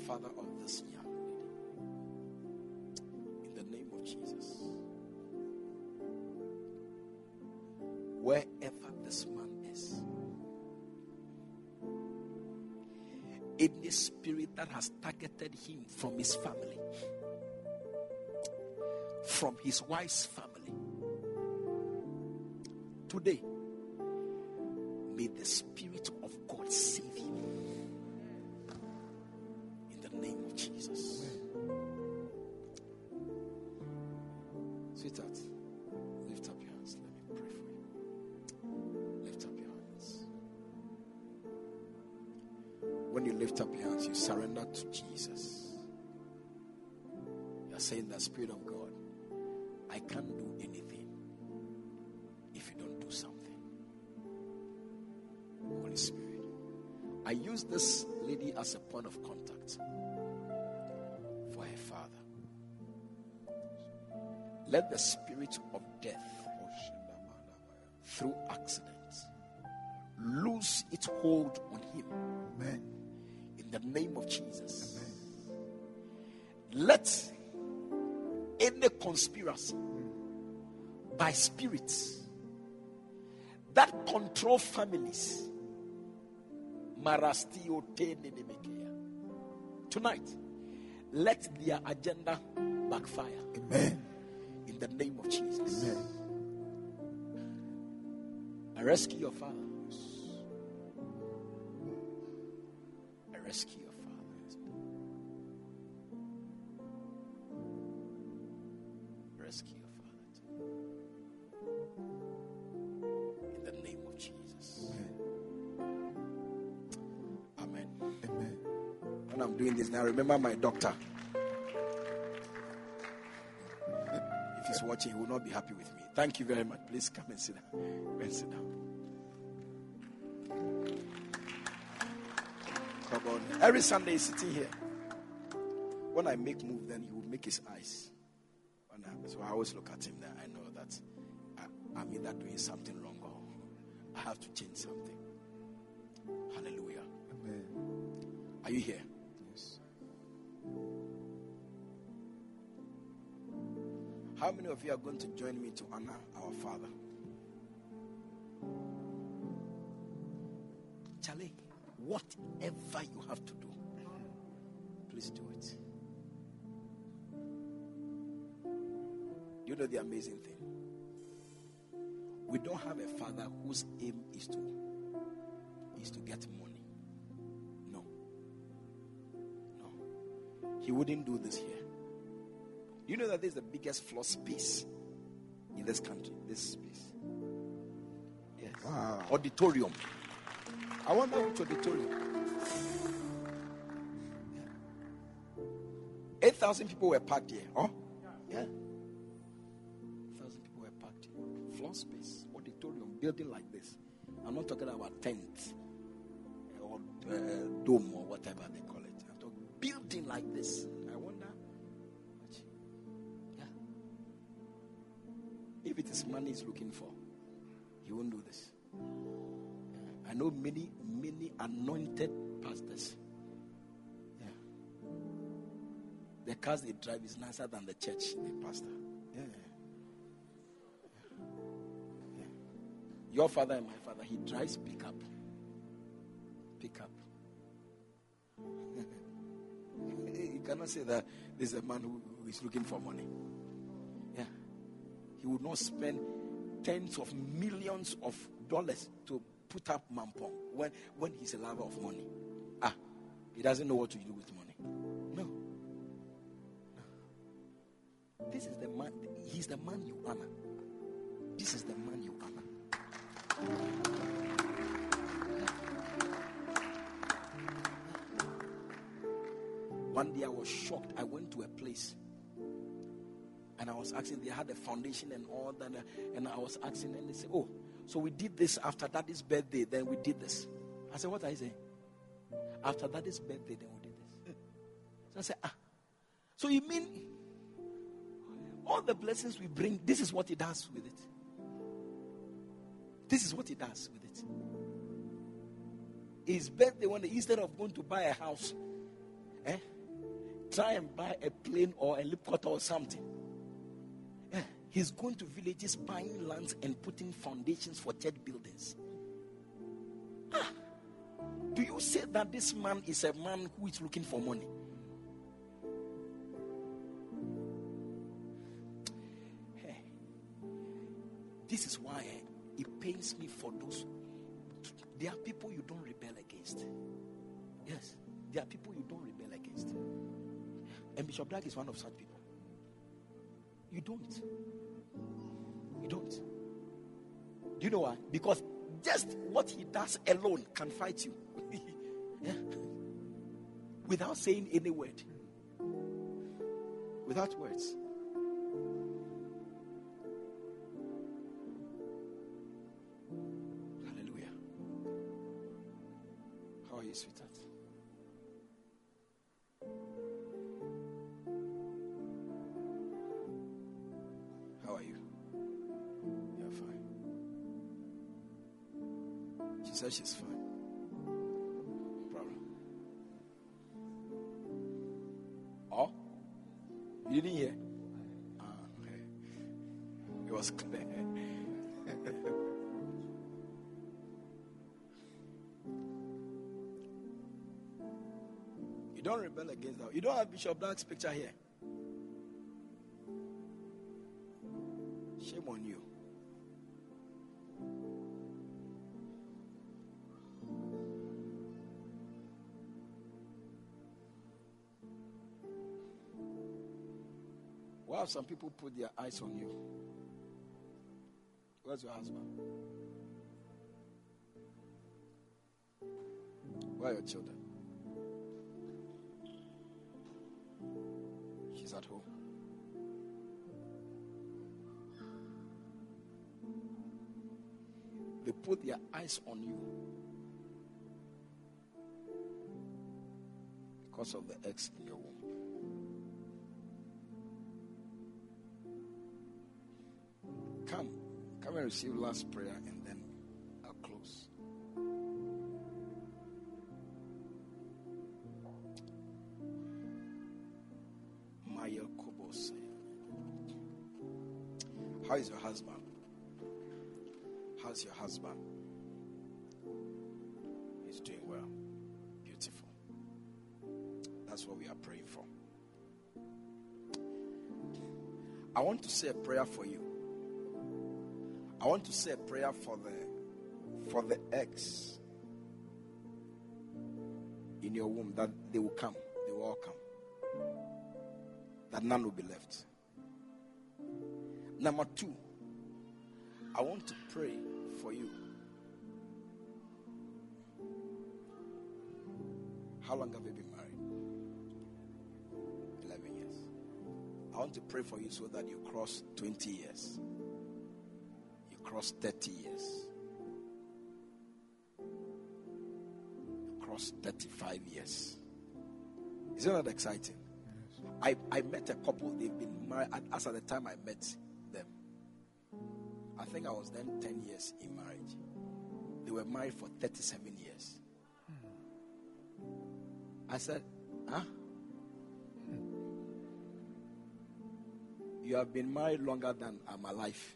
father of this young lady. In the name of Jesus. wherever this man is. Any spirit that has targeted him from his family, from his wife's family, today, may the Spirit of God save him. Use this lady as a point of contact for her father. Let the spirit of death through accidents lose its hold on him. Amen. In the name of Jesus. Let any conspiracy by spirits that control families. Tonight let their agenda backfire Amen. in the name of Jesus. Amen. I rescue your father. I rescue remember my doctor. If he's watching, he will not be happy with me. Thank you very much. Please come and sit down. Come and sit down. Come on. Every Sunday he's sitting here. When I make move, then he will make his eyes. Uh, so I always look at him there. I know that I, I'm either doing something wrong or I have to change something. Hallelujah. Amen. Are you here? How many of you are going to join me to honor our Father? Charlie, whatever you have to do, please do it. You know the amazing thing? We don't have a father whose aim is to is to get money. No. No. He wouldn't do this here. You know that this is the biggest floor space in this country. This space. Yes. Wow. Auditorium. I wonder which auditorium. Yeah. 8,000 people were packed here. Huh? Yeah. 8,000 people were packed here. Floor space, auditorium, building like this. I'm not talking about tents or uh, dome or whatever they call it. I'm talking building like this. Is money he's looking for, he won't do this. I know many, many anointed pastors. Yeah. The cars they drive is nicer than the church they pastor. Yeah. Yeah. Your father and my father, he drives pickup. Pickup. you cannot say that this is a man who is looking for money. He would not spend tens of millions of dollars to put up Mampong when, when he's a lover of money. Ah, he doesn't know what to do with money. No. no. This is the man, he's the man you honor. This is the man you honor. One day I was shocked. I went to a place and I was asking, they had a foundation and all that. And I was asking, and they said, Oh, so we did this after daddy's birthday, then we did this. I said, What are you saying? After daddy's birthday, then we did this. So I said, Ah, so you mean all the blessings we bring, this is what he does with it? This is what he does with it. His birthday day, instead of going to buy a house, eh, try and buy a plane or a helicopter or something. He's going to villages buying lands and putting foundations for church buildings. Ah, do you say that this man is a man who is looking for money? Hey, this is why it pains me for those. There are people you don't rebel against. Yes, there are people you don't rebel against. And Bishop Black is one of such people. You don't. You don't. Do you know why? Because just what he does alone can fight you. yeah. Without saying any word. Without words. She's fine. Problem. Oh? You didn't hear? Ah, okay. It was clear. you don't rebel against that. You don't have Bishop Black's picture here. Have some people put their eyes on you? Where's your husband? Where are your children? She's at home. They put their eyes on you because of the eggs in your womb. Come, come and receive last prayer, and then I'll close. Maya Kobose. How is your husband? How's your husband? He's doing well. Beautiful. That's what we are praying for. I want to say a prayer for you. I want to say a prayer for the for the eggs in your womb that they will come. They will all come. That none will be left. Number two, I want to pray for you. How long have you been married? 11 years. I want to pray for you so that you cross 20 years. Cross 30 years. You cross 35 years. Isn't that exciting? I, I met a couple, they've been married, as at the time I met them, I think I was then 10 years in marriage. They were married for 37 years. I said, Huh? You have been married longer than uh, I'm alive.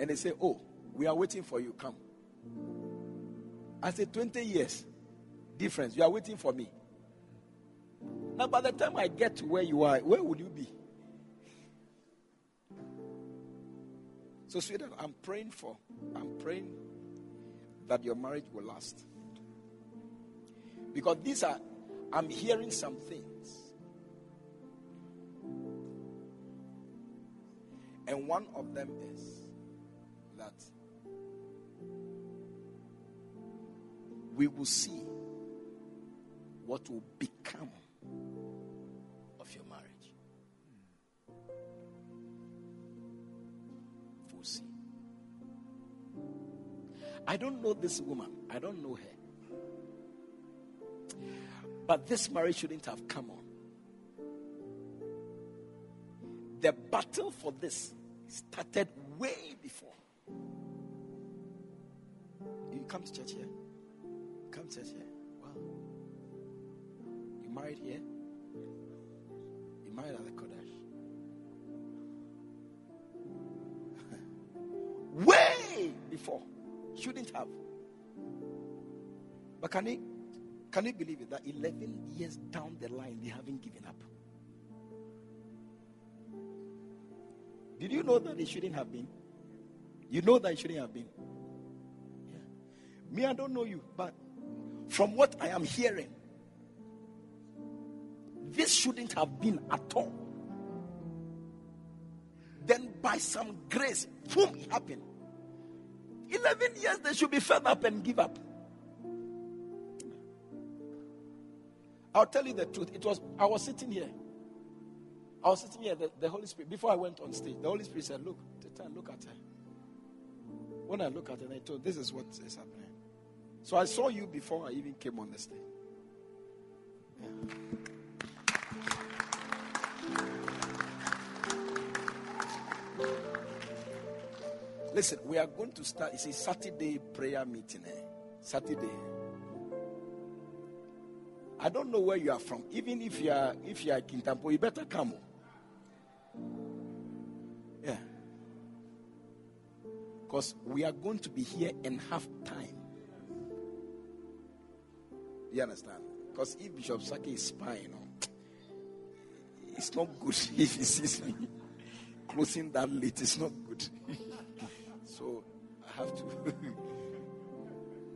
And they say, Oh, we are waiting for you. Come. I said, 20 years difference. You are waiting for me. Now, by the time I get to where you are, where will you be? So, sweetheart, I'm praying for, I'm praying that your marriage will last. Because these are, I'm hearing some things. And one of them is that we will see what will become of your marriage. We'll see. I don't know this woman, I don't know her. But this marriage shouldn't have come on. The battle for this started way before. Come to church here? Come to church here. Wow. You You married here? You married at the Qodesh? Way before. Shouldn't have. But can you can you believe it that 11 years down the line they haven't given up? Did you know that it shouldn't have been? You know that it shouldn't have been. Me, I don't know you, but from what I am hearing, this shouldn't have been at all. Then, by some grace, boom, it happened. 11 years, they should be fed up and give up. I'll tell you the truth. It was I was sitting here. I was sitting here. The, the Holy Spirit. Before I went on stage, the Holy Spirit said, "Look, look at her." When I look at her, I told, "This is what is happening." So I saw you before I even came on the stage. Yeah. Listen, we are going to start. It's a Saturday prayer meeting. Eh? Saturday. I don't know where you are from. Even if you are if you are in Kintampo, you better come. Yeah. Because we are going to be here in half time. You understand? Because if Bishop Saki is spying, you know, it's not good if he sees me closing that late. It's not good. so I have to.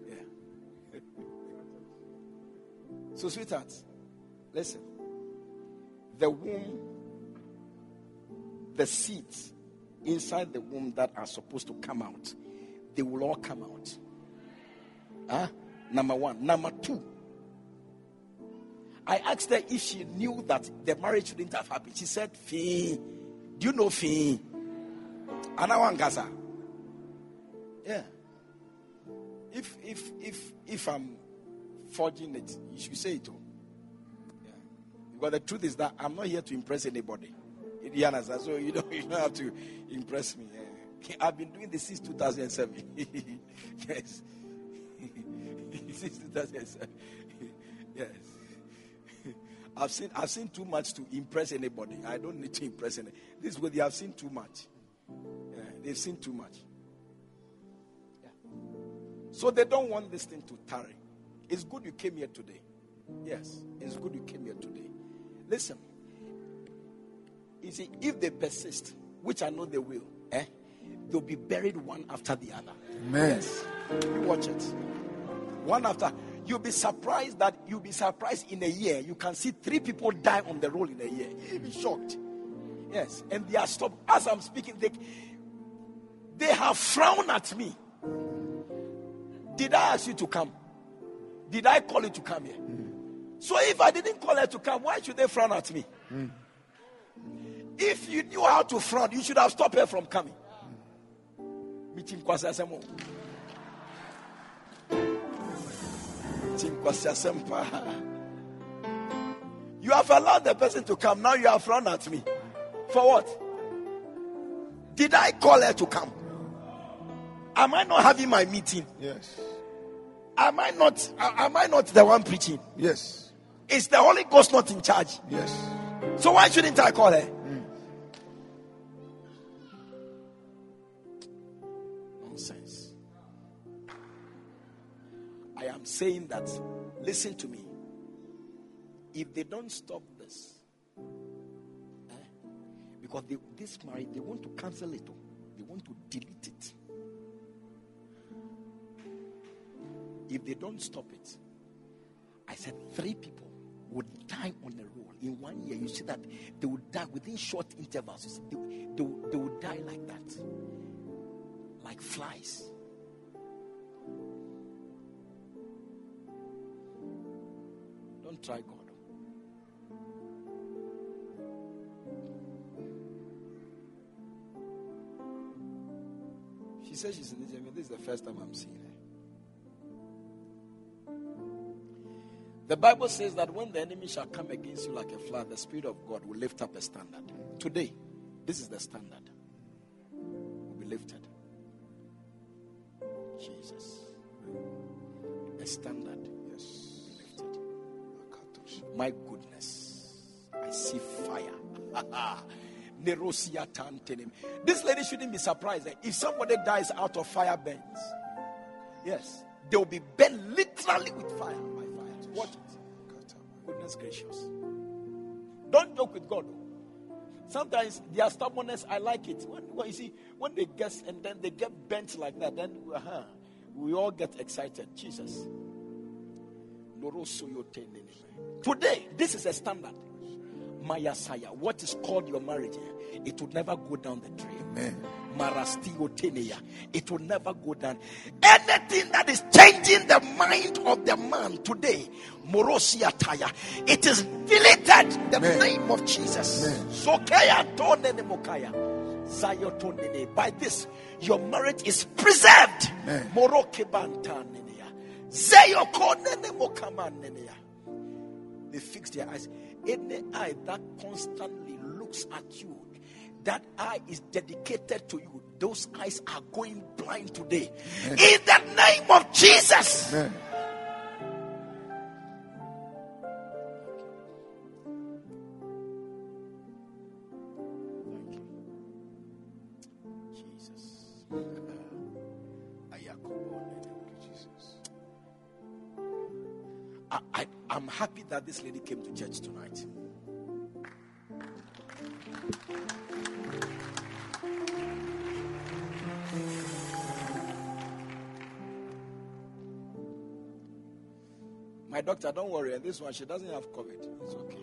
Yeah. so, sweetheart, listen. The womb, the seeds inside the womb that are supposed to come out, they will all come out. Huh? Number one. Number two, I asked her if she knew that the marriage shouldn't have happened. She said, Fee. Do you know Fee? Anawan Gaza. Yeah. If if if if I'm forging it. You should say it. Oh. Yeah. But the truth is that I'm not here to impress anybody. You? So you don't, you don't have to impress me. Yeah. I've been doing this since 2007. yes. since 2007. yes. I've seen I've seen too much to impress anybody. I don't need to impress anybody. This way they have seen too much. Yeah, they've seen too much. Yeah. So they don't want this thing to tarry. It's good you came here today. Yes, it's good you came here today. Listen, you see, if they persist, which I know they will, eh, they'll be buried one after the other. Amen. Yes. You watch it. One after. You'll be surprised that you'll be surprised in a year. You can see three people die on the road in a year. You'll be shocked. Yes. And they are stopped. As I'm speaking, they, they have frowned at me. Did I ask you to come? Did I call you to come here? Mm. So if I didn't call her to come, why should they frown at me? Mm. If you knew how to frown, you should have stopped her from coming. You have allowed the person to come. Now you have frowned at me. For what? Did I call her to come? Am I not having my meeting? Yes. Am I not am I not the one preaching? Yes. Is the Holy Ghost not in charge? Yes. So why shouldn't I call her? I am saying that listen to me. If they don't stop this, eh, because they, this marriage, they want to cancel it, oh. they want to delete it. if they don't stop it, I said three people would die on the roll in one year. You see that they would die within short intervals. See, they, they, they would die like that, like flies. Don't try God. She says she's in Israel. This is the first time I'm seeing her. The Bible says that when the enemy shall come against you like a flood, the Spirit of God will lift up a standard. Today, this is the standard. Will be lifted. Jesus. A standard. My goodness. I see fire. This lady shouldn't be surprised that if somebody dies out of fire burns. Yes. They will be burned literally with fire. By fire. Watch it. Goodness gracious. Don't joke with God. Sometimes their stubbornness, I like it. When, when you see, when they guess and then they get bent like that, then uh-huh, we all get excited. Jesus. Today, this is a standard. Maya Saya, what is called your marriage, it will never go down the drain. Amen. Marastio It will never go down. Anything that is changing the mind of the man today, Morosia Taya, it is deleted the Amen. name of Jesus. Sokaya Mokaya. By this, your marriage is preserved. Moroke They fix their eyes. Any eye that constantly looks at you that eye is dedicated to you. Those eyes are going blind today. In the name of Jesus. Amen. That this lady came to church tonight. My doctor, don't worry. This one, she doesn't have COVID. It's okay.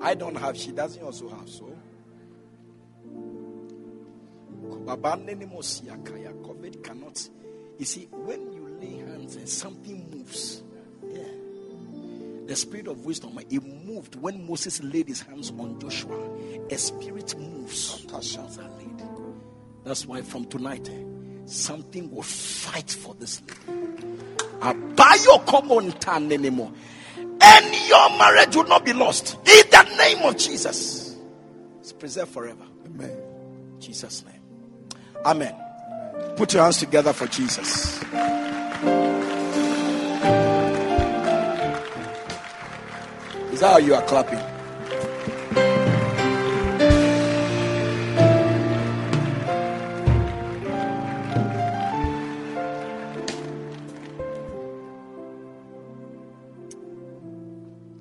I don't have, she doesn't also have. So, COVID cannot. You see, when you lay hands and something moves, yeah, the spirit of wisdom, it moved when Moses laid his hands on Joshua. A spirit moves. That's why from tonight, something will fight for this lady. Abayo common time anymore. And your marriage will not be lost. In the name of Jesus. It's preserved forever. Amen. Jesus' name. Amen. Put your hands together for Jesus. Is that how you are clapping?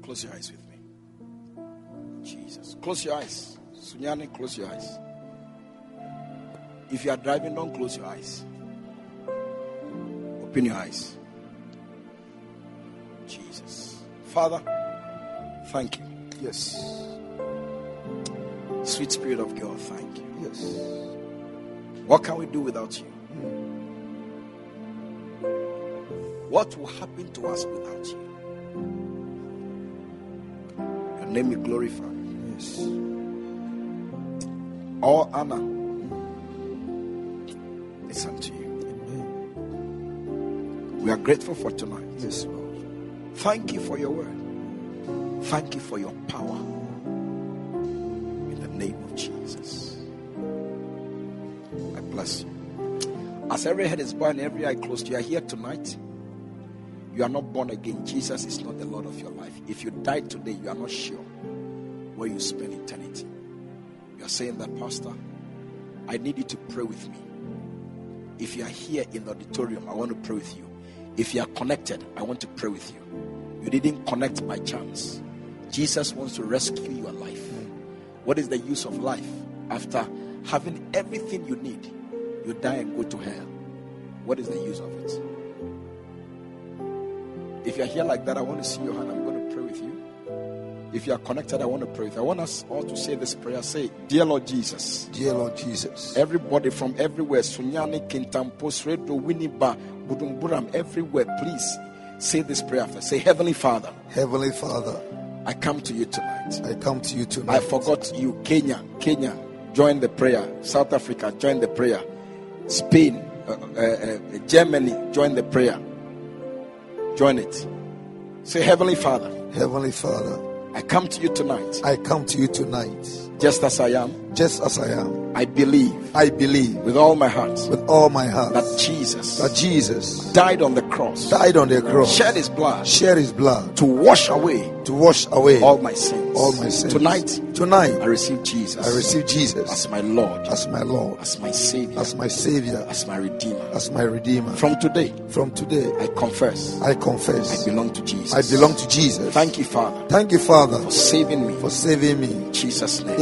Close your eyes with me. Jesus. Close your eyes. Sunyani, close your eyes. If you are driving, don't close your eyes. Open your eyes. Jesus. Father, thank you. Yes. Sweet Spirit of God, thank you. Yes. What can we do without you? What will happen to us without you? Your name be glorified. Yes. All honor is unto you. Amen. We are grateful for tonight. Yes, Lord. Thank you for your word. Thank you for your power. In the name of Jesus. I bless you. As every head is bowed and every eye closed, you are here tonight you are not born again, Jesus is not the Lord of your life. If you die today, you are not sure where you spend eternity. You are saying that, Pastor, I need you to pray with me. If you are here in the auditorium, I want to pray with you. If you are connected, I want to pray with you. You didn't connect by chance. Jesus wants to rescue your life. What is the use of life after having everything you need? You die and go to hell. What is the use of it? If you're here like that, I want to see your hand. I'm going to pray with you. If you are connected, I want to pray. I want us all to say this prayer. Say, Dear Lord Jesus. Dear Lord Jesus. Everybody from everywhere, Sunyani, Kintampo, Sredo, Winneba, Budumburam, everywhere, please say this prayer after. Say, Heavenly Father. Heavenly Father. I come to you tonight. I come to you tonight. I forgot you. Kenya, Kenya, join the prayer. South Africa, join the prayer. Spain, uh, uh, uh, Germany, join the prayer. Join it. Say, Heavenly Father. Heavenly Father. I come to you tonight, I come to you tonight, just as I am. just as I am. I believe I believe with all my heart with all my heart that Jesus that Jesus died on the cross, died on the cross, shed his blood shed his blood to wash away to wash away all my sins. all my sins. Tonight, tonight, I receive Jesus I receive Jesus as my Lord, as my Lord, as my Savior, as my Savior, as my Redeemer. as my Redeemer. From today, From today, I confess I confess. I belong to Jesus. I belong to Jesus. Thank you, Father, Thank you, Father, for saving me. for saving me. In Jesus' name.